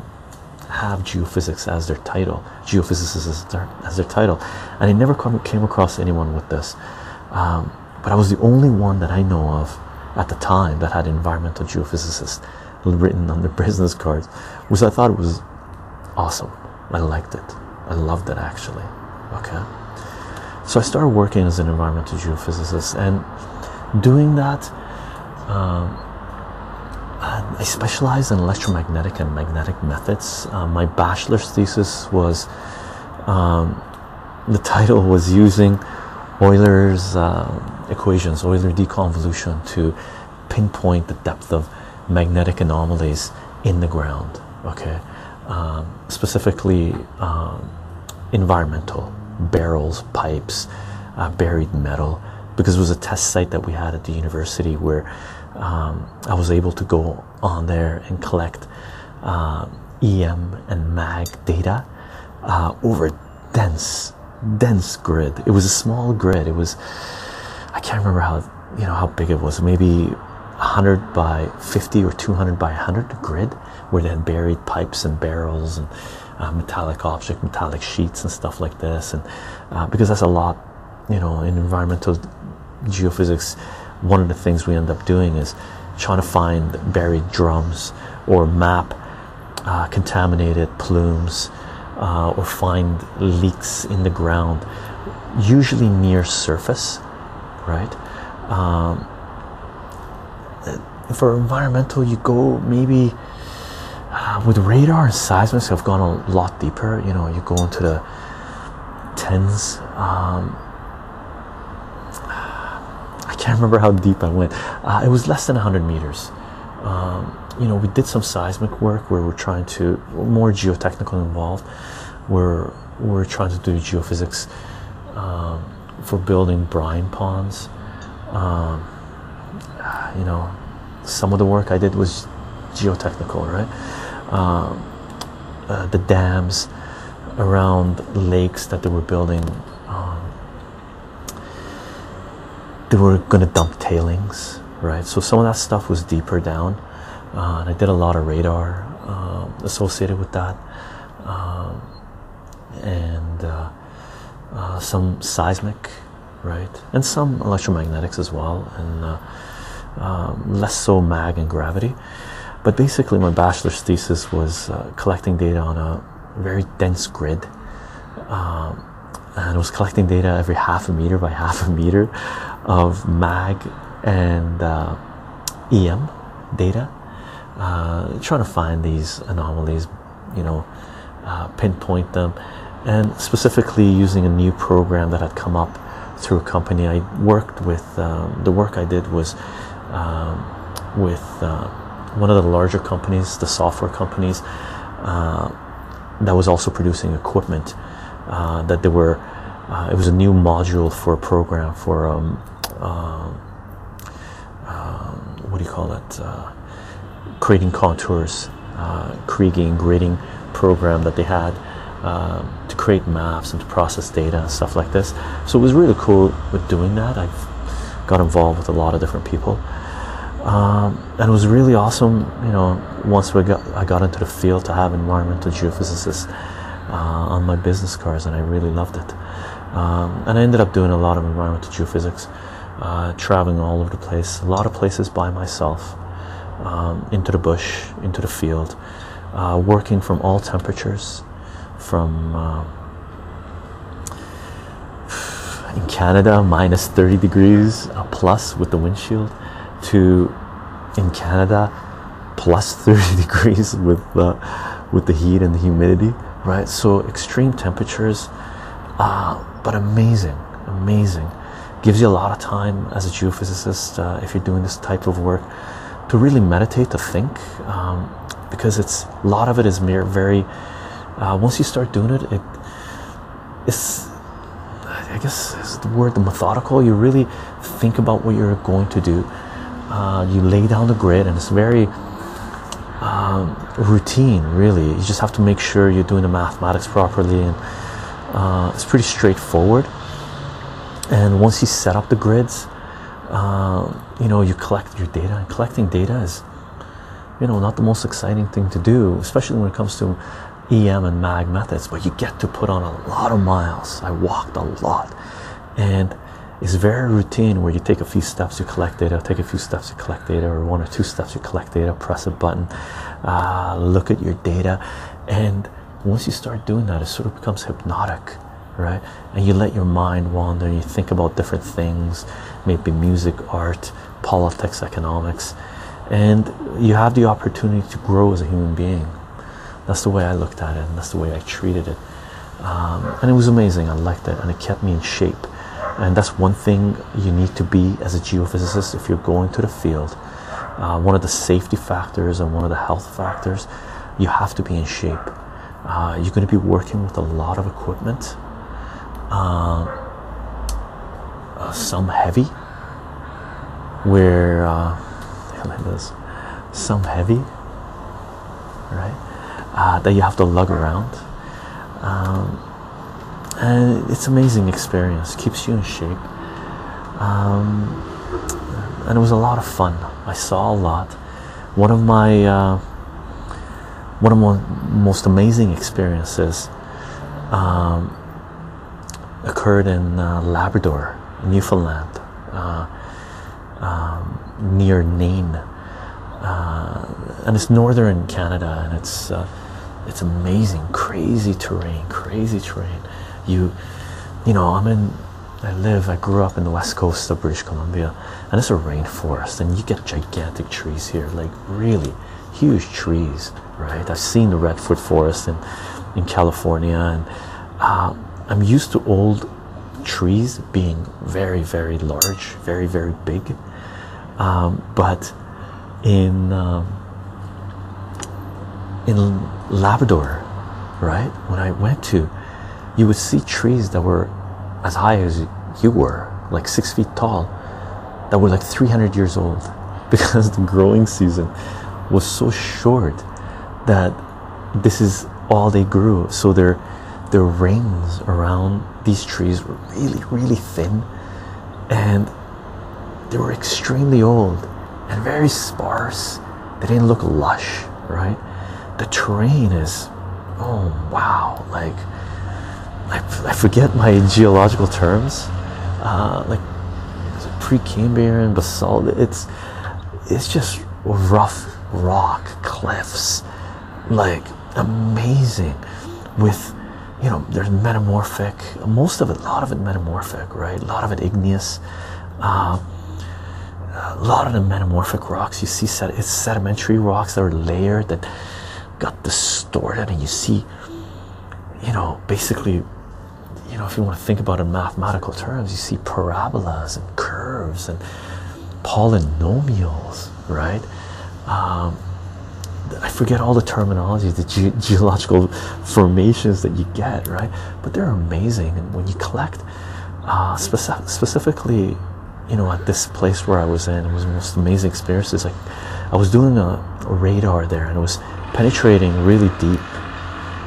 have geophysics as their title, geophysicists as their, as their title, and I never come, came across anyone with this. Um, but I was the only one that I know of at the time that had environmental geophysicist written on their business cards, which I thought was awesome. I liked it. I loved it actually. Okay. So I started working as an environmental geophysicist and doing that. Um, I specialized in electromagnetic and magnetic methods. Uh, my bachelor's thesis was um, the title was using Euler's uh, equations, Euler deconvolution, to pinpoint the depth of magnetic anomalies in the ground. Okay, um, specifically um, environmental barrels, pipes, uh, buried metal, because it was a test site that we had at the university where um, I was able to go on there and collect uh, EM and mag data uh, over dense, dense grid. It was a small grid. It was, I can't remember how you know how big it was. Maybe 100 by 50 or 200 by 100 grid, where they had buried pipes and barrels and uh, metallic object, metallic sheets and stuff like this. And uh, because that's a lot, you know, in environmental geophysics, one of the things we end up doing is trying to find buried drums or map uh, contaminated plumes uh, or find leaks in the ground, usually near surface, right? Um, for environmental, you go maybe with radar and seismics. I've gone a lot deeper. You know, you go into the tens. Um, I can't remember how deep I went. Uh, it was less than 100 meters. Um, you know, we did some seismic work where we're trying to more geotechnical involved. We're we're trying to do geophysics um, for building brine ponds. Um, you know, some of the work I did was geotechnical, right? Um, uh, the dams around lakes that they were building, um, they were going to dump tailings, right? So some of that stuff was deeper down, uh, and I did a lot of radar um, associated with that, um, and uh, uh, some seismic, right, and some electromagnetics as well, and uh, um, less so mag and gravity. But basically, my bachelor's thesis was uh, collecting data on a very dense grid. Um, and was collecting data every half a meter by half a meter of mag and uh, EM data, uh, trying to find these anomalies, you know, uh, pinpoint them, and specifically using a new program that had come up through a company I worked with. Um, the work I did was um, with uh, one of the larger companies, the software companies, uh, that was also producing equipment uh, that they were. Uh, it was a new module for a program for um, um, um what do you call it? Uh, creating contours, uh, creating grading program that they had. Um, to create maps and to process data and stuff like this. So it was really cool with doing that. I've got involved with a lot of different people um, and it was really awesome you know once we got I got into the field to have environmental geophysicists uh, on my business cards and I really loved it. Um, and I ended up doing a lot of environmental geophysics uh, traveling all over the place a lot of places by myself um, into the bush into the field uh, working from all temperatures from uh, in Canada minus 30 degrees uh, plus with the windchill to in Canada plus 30 degrees with the with the heat and the humidity right? So extreme temperatures uh, but amazing amazing. Gives you a lot of time as a geophysicist uh, if you're doing this type of work to really meditate to think um, because it's a lot of it is mere very uh, once you start doing it it it's I guess is the word the methodical. You really think about what you're going to do uh, you lay down the grid and it's very um, routine really. You just have to make sure you're doing the mathematics properly and uh, it's pretty straightforward. And once you set up the grids uh, you know you collect your data. And collecting data is you know not the most exciting thing to do especially when it comes to EM and mag methods but you get to put on a lot of miles. I walked a lot. And is very routine where you take a few steps you collect data take a few steps you collect data or one or two steps you collect data press a button uh, look at your data and once you start doing that it sort of becomes hypnotic right? And you let your mind wander and you think about different things maybe music art politics economics and you have the opportunity to grow as a human being. That's the way I looked at it and that's the way I treated it. Um, and it was amazing I liked it and it kept me in shape and that's one thing you need to be as a geophysicist if you're going to the field. Uh, one of the safety factors and one of the health factors you have to be in shape. Uh, you're going to be working with a lot of equipment uh, uh some heavy where uh, like this some heavy right uh, that you have to lug around. Um, and it's amazing experience. Keeps you in shape. Um, and it was a lot of fun. I saw a lot. One of my uh, one of my most amazing experiences um, occurred in uh, Labrador, Newfoundland, uh, um, near Nain, uh, and it's northern Canada, and it's uh, it's amazing, crazy terrain, crazy terrain. You, you know, I'm in. I live. I grew up in the west coast of British Columbia, and it's a rainforest, and you get gigantic trees here, like really huge trees, right? I've seen the redwood forest in in California, and uh, I'm used to old trees being very, very large, very, very big. Um, but in um, in Labrador, right? When I went to, you would see trees that were as high as you were, like six feet tall, that were like 300 years old, because the growing season was so short that this is all they grew. So their their rings around these trees were really, really thin, and they were extremely old and very sparse. They didn't look lush, right? The terrain is, oh wow, like I, I forget my geological terms, uh, like Precambrian basalt. It's it's just rough rock cliffs, like amazing, with you know there's metamorphic. Most of it, a lot of it metamorphic, right? A lot of it igneous. Uh, a lot of the metamorphic rocks you see sed it's sedimentary rocks that are layered that got distorted and you see you know basically know if you want to think about it in mathematical terms you see parabolas and curves and polynomials right? Um, I forget all the terminology the ge geological formations that you get right? But they're amazing and when you collect uh, speci specifically you know at this place where I was in it was the most amazing experiences like I was doing a, a radar there and it was penetrating really deep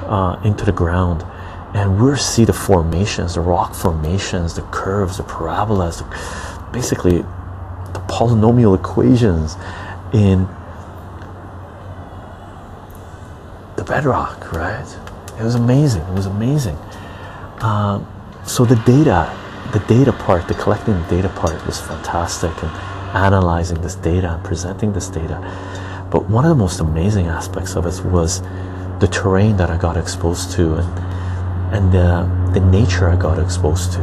uh, into the ground and we see the formations the rock formations the curves the parabolas basically the polynomial equations in the bedrock right it was amazing it was amazing um, so the data the data part, the collecting the data part was fantastic and analyzing this data and presenting this data. But one of the most amazing aspects of it was the terrain that I got exposed to and and the, the nature I got exposed to.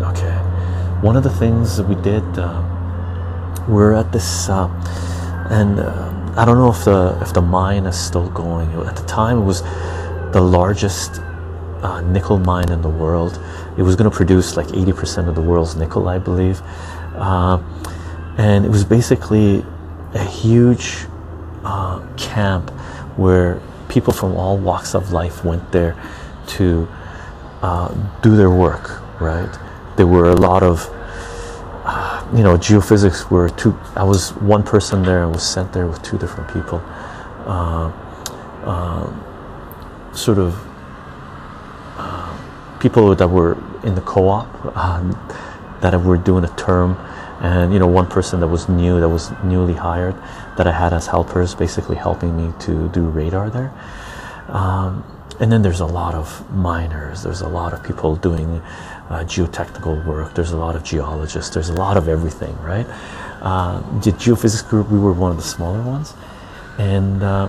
Okay, one of the things that we did, uh, we're at this, uh, and uh, I don't know if the if the mine is still going. At the time, it was the largest uh, nickel mine in the world. It was going to produce like 80% of the world's nickel, I believe. Uh, and it was basically a huge uh, camp where people from all walks of life went there to uh, do their work, right? There were a lot of uh, you know, geophysics were two. I was one person there I was sent there with two different people. Uh, um, sort of people that were in the co-op um, that were doing a term and you know one person that was new that was newly hired that I had as helpers basically helping me to do radar there um, and then there's a lot of miners there's a lot of people doing uh, geotechnical work there's a lot of geologists there's a lot of everything right uh, the geophysics group we were one of the smaller ones and uh,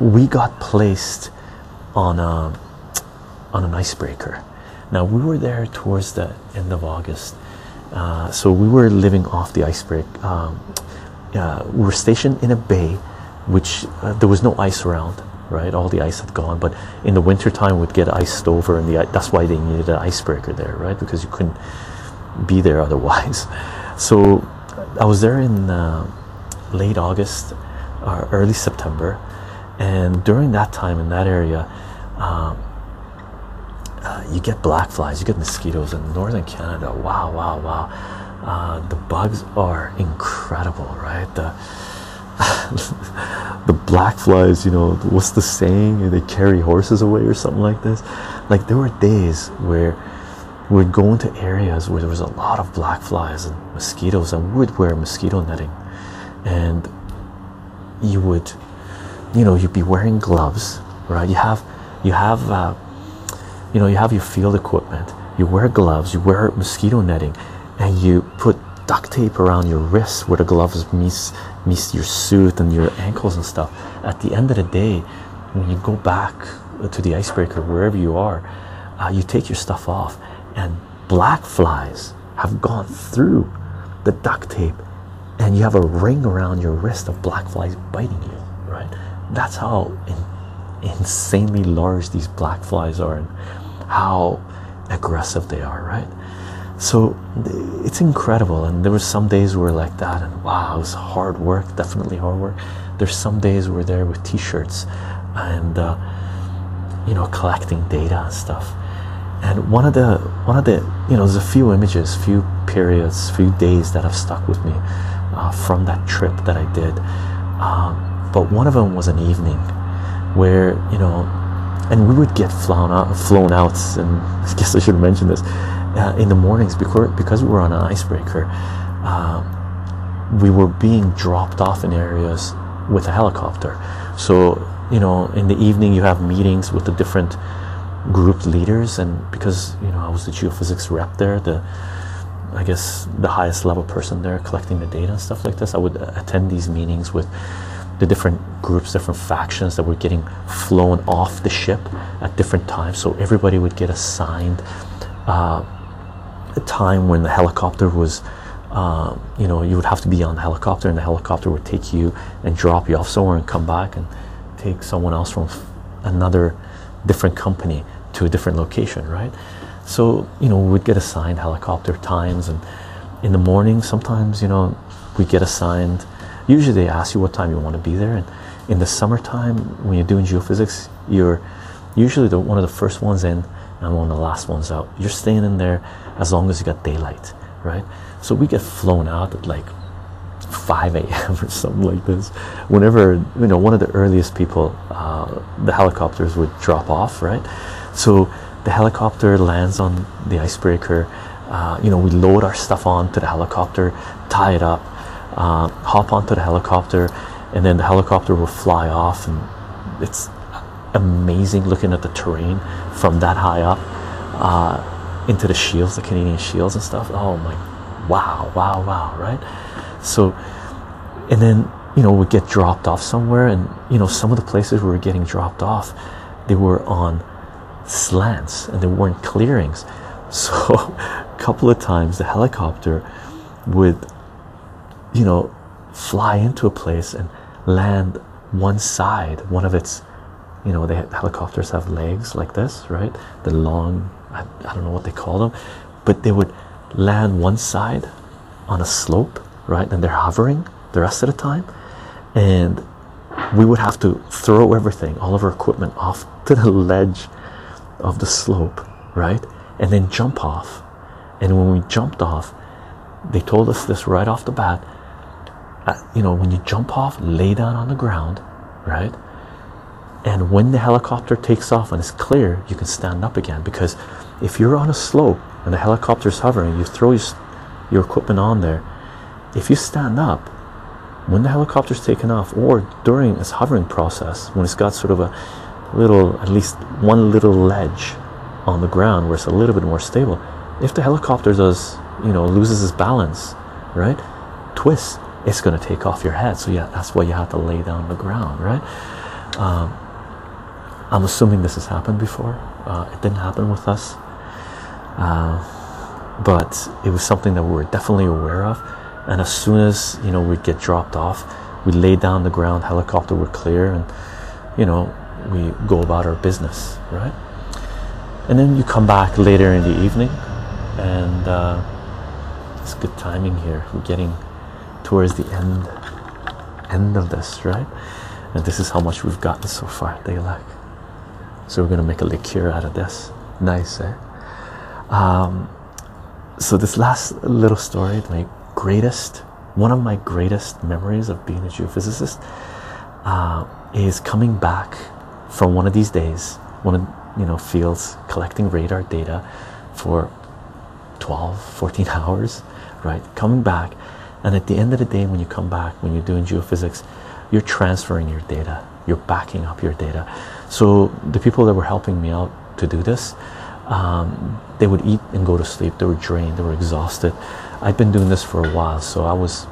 we got placed on a on an icebreaker. Now we were there towards the end of August, uh, so we were living off the icebreaker. Um, uh, we were stationed in a bay, which uh, there was no ice around. Right, all the ice had gone, but in the winter time would get iced over, and the that's why they needed an icebreaker there, right? Because you couldn't be there otherwise. So I was there in uh, late August or early September, and during that time in that area. Um, uh, you get black flies, you get mosquitoes in northern Canada. Wow, wow, wow. Uh, the bugs are incredible, right? The the black flies, you know, what's the saying? They carry horses away or something like this. Like there were days where we'd go into areas where there was a lot of black flies and mosquitoes, and we would wear mosquito netting, and you would you know you'd be wearing gloves right you have you have uh, you know you have your field equipment you wear gloves you wear mosquito netting and you put duct tape around your wrists where the gloves meets your suit and your ankles and stuff. At the end of the day when you go back to the icebreaker wherever you are uh, you take your stuff off and black flies have gone through the duct tape and you have a ring around your wrist of black flies biting you right? That's how in, insanely large these black flies are and how aggressive they are right so it's incredible and there were some days where like that and wow it was hard work definitely hard work. There's some days we're there with t-shirts and uh, you know collecting data and stuff. And one of the one of the you know there's a few images few periods few days that have stuck with me uh, from that trip that i did. Um, but one of them was an evening where you know and we would get flown out flown out and i guess i should mention this uh, in the mornings because because we were on an icebreaker uh, we were being dropped off in areas with a helicopter. So you know in the evening you have meetings with the different group leaders and because you know I was the geophysics rep there the I guess the highest level person there collecting the data and stuff like this I would attend these meetings with the different groups different factions that were getting flown off the ship at different times. So everybody would get assigned uh, a time when the helicopter was uh, you know you would have to be on the helicopter and the helicopter would take you and drop you off somewhere and come back and take someone else from another different company to a different location, right? So, you know, we'd get assigned helicopter times, and in the morning, sometimes, you know, we get assigned. Usually, they ask you what time you want to be there, and in the summertime, when you're doing geophysics, you're usually the one of the first ones in and one of the last ones out. You're staying in there as long as you got daylight, right? So we get flown out at like 5 a.m. or something like this. Whenever you know one of the earliest people, uh, the helicopters would drop off, right? So the helicopter lands on the icebreaker. Uh, you know, we load our stuff onto the helicopter, tie it up, uh, hop onto the helicopter, and then the helicopter will fly off. And it's amazing looking at the terrain from that high up uh, into the shields, the Canadian shields and stuff. Oh my, wow, wow, wow, right? So, and then you know we get dropped off somewhere, and you know some of the places we were getting dropped off, they were on slants and they weren't clearings. So, a couple of times the helicopter would, you know, fly into a place and land one side, one of its, you know, the helicopters have legs like this, right? The long, I, I don't know what they call them, but they would land one side on a slope right? And they're hovering the rest of the time, and we would have to throw everything, all of our equipment, off to the ledge of the slope, right? And then jump off. And when we jumped off, they told us this right off the bat. Uh, you know, when you jump off, lay down on the ground, right? And when the helicopter takes off and it's clear, you can stand up again. Because if you're on a slope and the helicopter's hovering, you throw your, your equipment on there, if you stand up when the helicopter's taken off or during its hovering process when it's got sort of a little at least one little ledge on the ground where it's a little bit more stable if the helicopter does you know loses its balance right twist it's going to take off your head. So yeah that's why you have to lay down on the ground right? Um, i'm assuming this has happened before. Uh, it didn't happen with us. Uh, but it was something that we were definitely aware of. And as soon as you know we'd get dropped off we lay down the ground helicopter would clear and you know we go about our business right? And then you come back later in the evening and uh, it's good timing here. We're getting towards the end end of this right? And this is how much we've gotten so far Dalek. So we're gonna make a liqueur out of this nice eh um, so this last little story like greatest, one of my greatest memories of being a geophysicist uh, is coming back from one of these days, one of you know fields collecting radar data for 12, 14 hours, right? Coming back, and at the end of the day, when you come back, when you're doing geophysics, you're transferring your data you're backing up your data. So the people that were helping me out to do this, um, they would eat and go to sleep. They were drained. They were exhausted. I've been doing this for a while, so I was,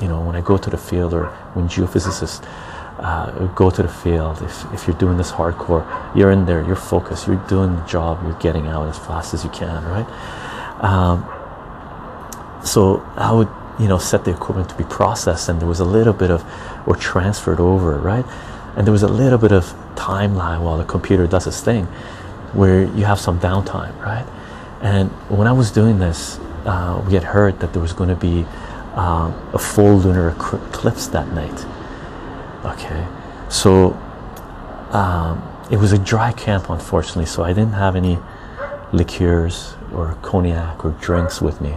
you know, when I go to the field or when geophysicists uh, go to the field, if, if you're doing this hardcore, you're in there, you're focused, you're doing the job, you're getting out as fast as you can, right? Um, so I would, you know, set the equipment to be processed, and there was a little bit of, or transferred over, right? And there was a little bit of timeline while the computer does its thing, where you have some downtime, right? And when I was doing this, uh, we had heard that there was going to be uh, a full lunar eclipse that night. Okay, so um, it was a dry camp, unfortunately, so I didn't have any liqueurs or cognac or drinks with me.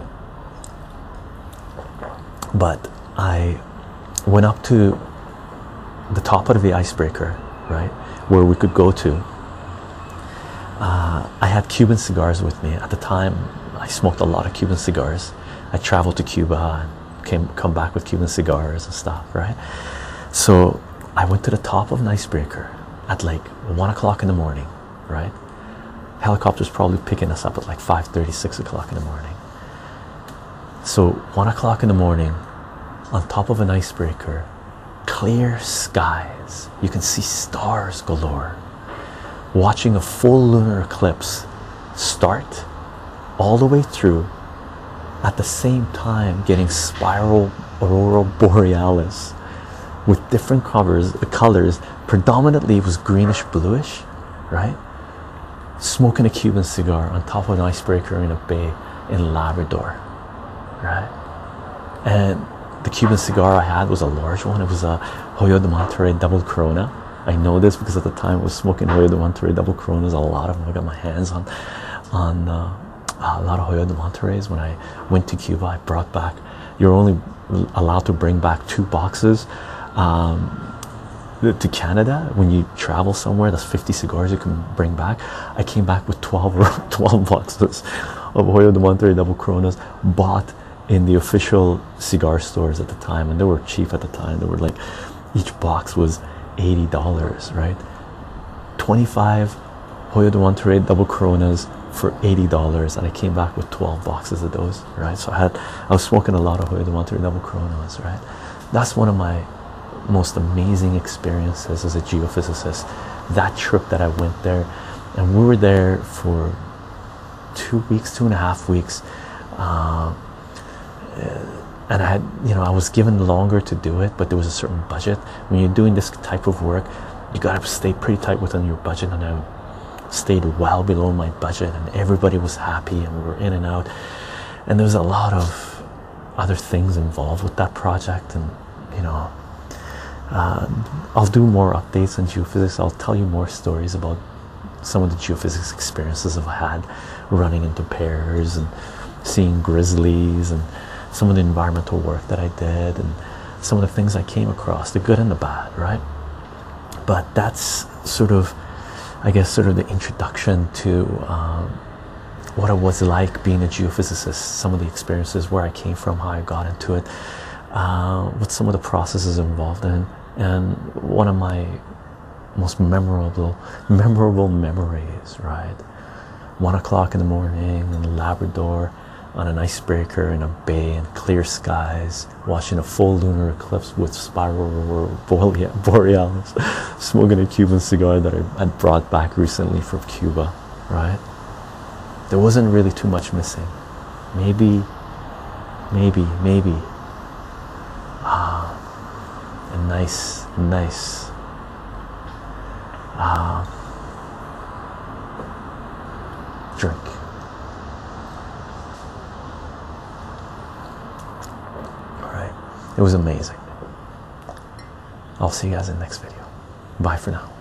But I went up to the top of the icebreaker, right, where we could go to. Uh, I had Cuban cigars with me at the time. I smoked a lot of Cuban cigars. I traveled to Cuba and came come back with Cuban cigars and stuff, right? So I went to the top of an icebreaker at like one o'clock in the morning, right? Helicopter's probably picking us up at like 5 6 o'clock in the morning. So one o'clock in the morning, on top of an icebreaker, clear skies. You can see stars galore. Watching a full lunar eclipse start all the way through at the same time getting spiral aurora borealis with different covers the colors predominantly it was greenish bluish right smoking a cuban cigar on top of an icebreaker in a bay in labrador right and the cuban cigar i had was a large one it was a hoyo de monterrey double corona i know this because at the time i was smoking hoyo de monterrey double coronas a lot of them i got my hands on on uh, a lot of Hoyo de Monterreys when I went to Cuba. I brought back, you're only allowed to bring back two boxes um, to Canada when you travel somewhere. That's 50 cigars you can bring back. I came back with 12, 12 boxes of Hoyo de Monterrey double Coronas bought in the official cigar stores at the time, and they were cheap at the time. They were like each box was $80, right? 25 Hoyo de Monterrey double Coronas for $80 and I came back with 12 boxes of those right so I had I was smoking a lot of Hoyo de Monterrey double Coronas right that's one of my most amazing experiences as a geophysicist that trip that I went there and we were there for two weeks two and a half weeks uh, and I had you know I was given longer to do it but there was a certain budget. When you're doing this type of work you got to stay pretty tight within your budget. And I stayed well below my budget and everybody was happy and we were in and out. And there was a lot of other things involved with that project and you know uh, I'll do more updates on geophysics. I'll tell you more stories about some of the geophysics experiences I've had running into pairs and seeing grizzlies and some of the environmental work that I did and some of the things I came across the good and the bad right but that's sort of I guess sort of the introduction to um, what it was like being a geophysicist, some of the experiences where I came from, how I got into it, uh, what some of the processes involved in, and one of my most memorable memorable memories, right? One o'clock in the morning in Labrador on an icebreaker in a bay and clear skies, watching a full lunar eclipse with spiral borealis, smoking a Cuban cigar that I had brought back recently from Cuba, right? There wasn't really too much missing. Maybe, maybe, maybe ah, a nice, nice ah, drink. It was amazing. I'll see you guys in the next video. Bye for now.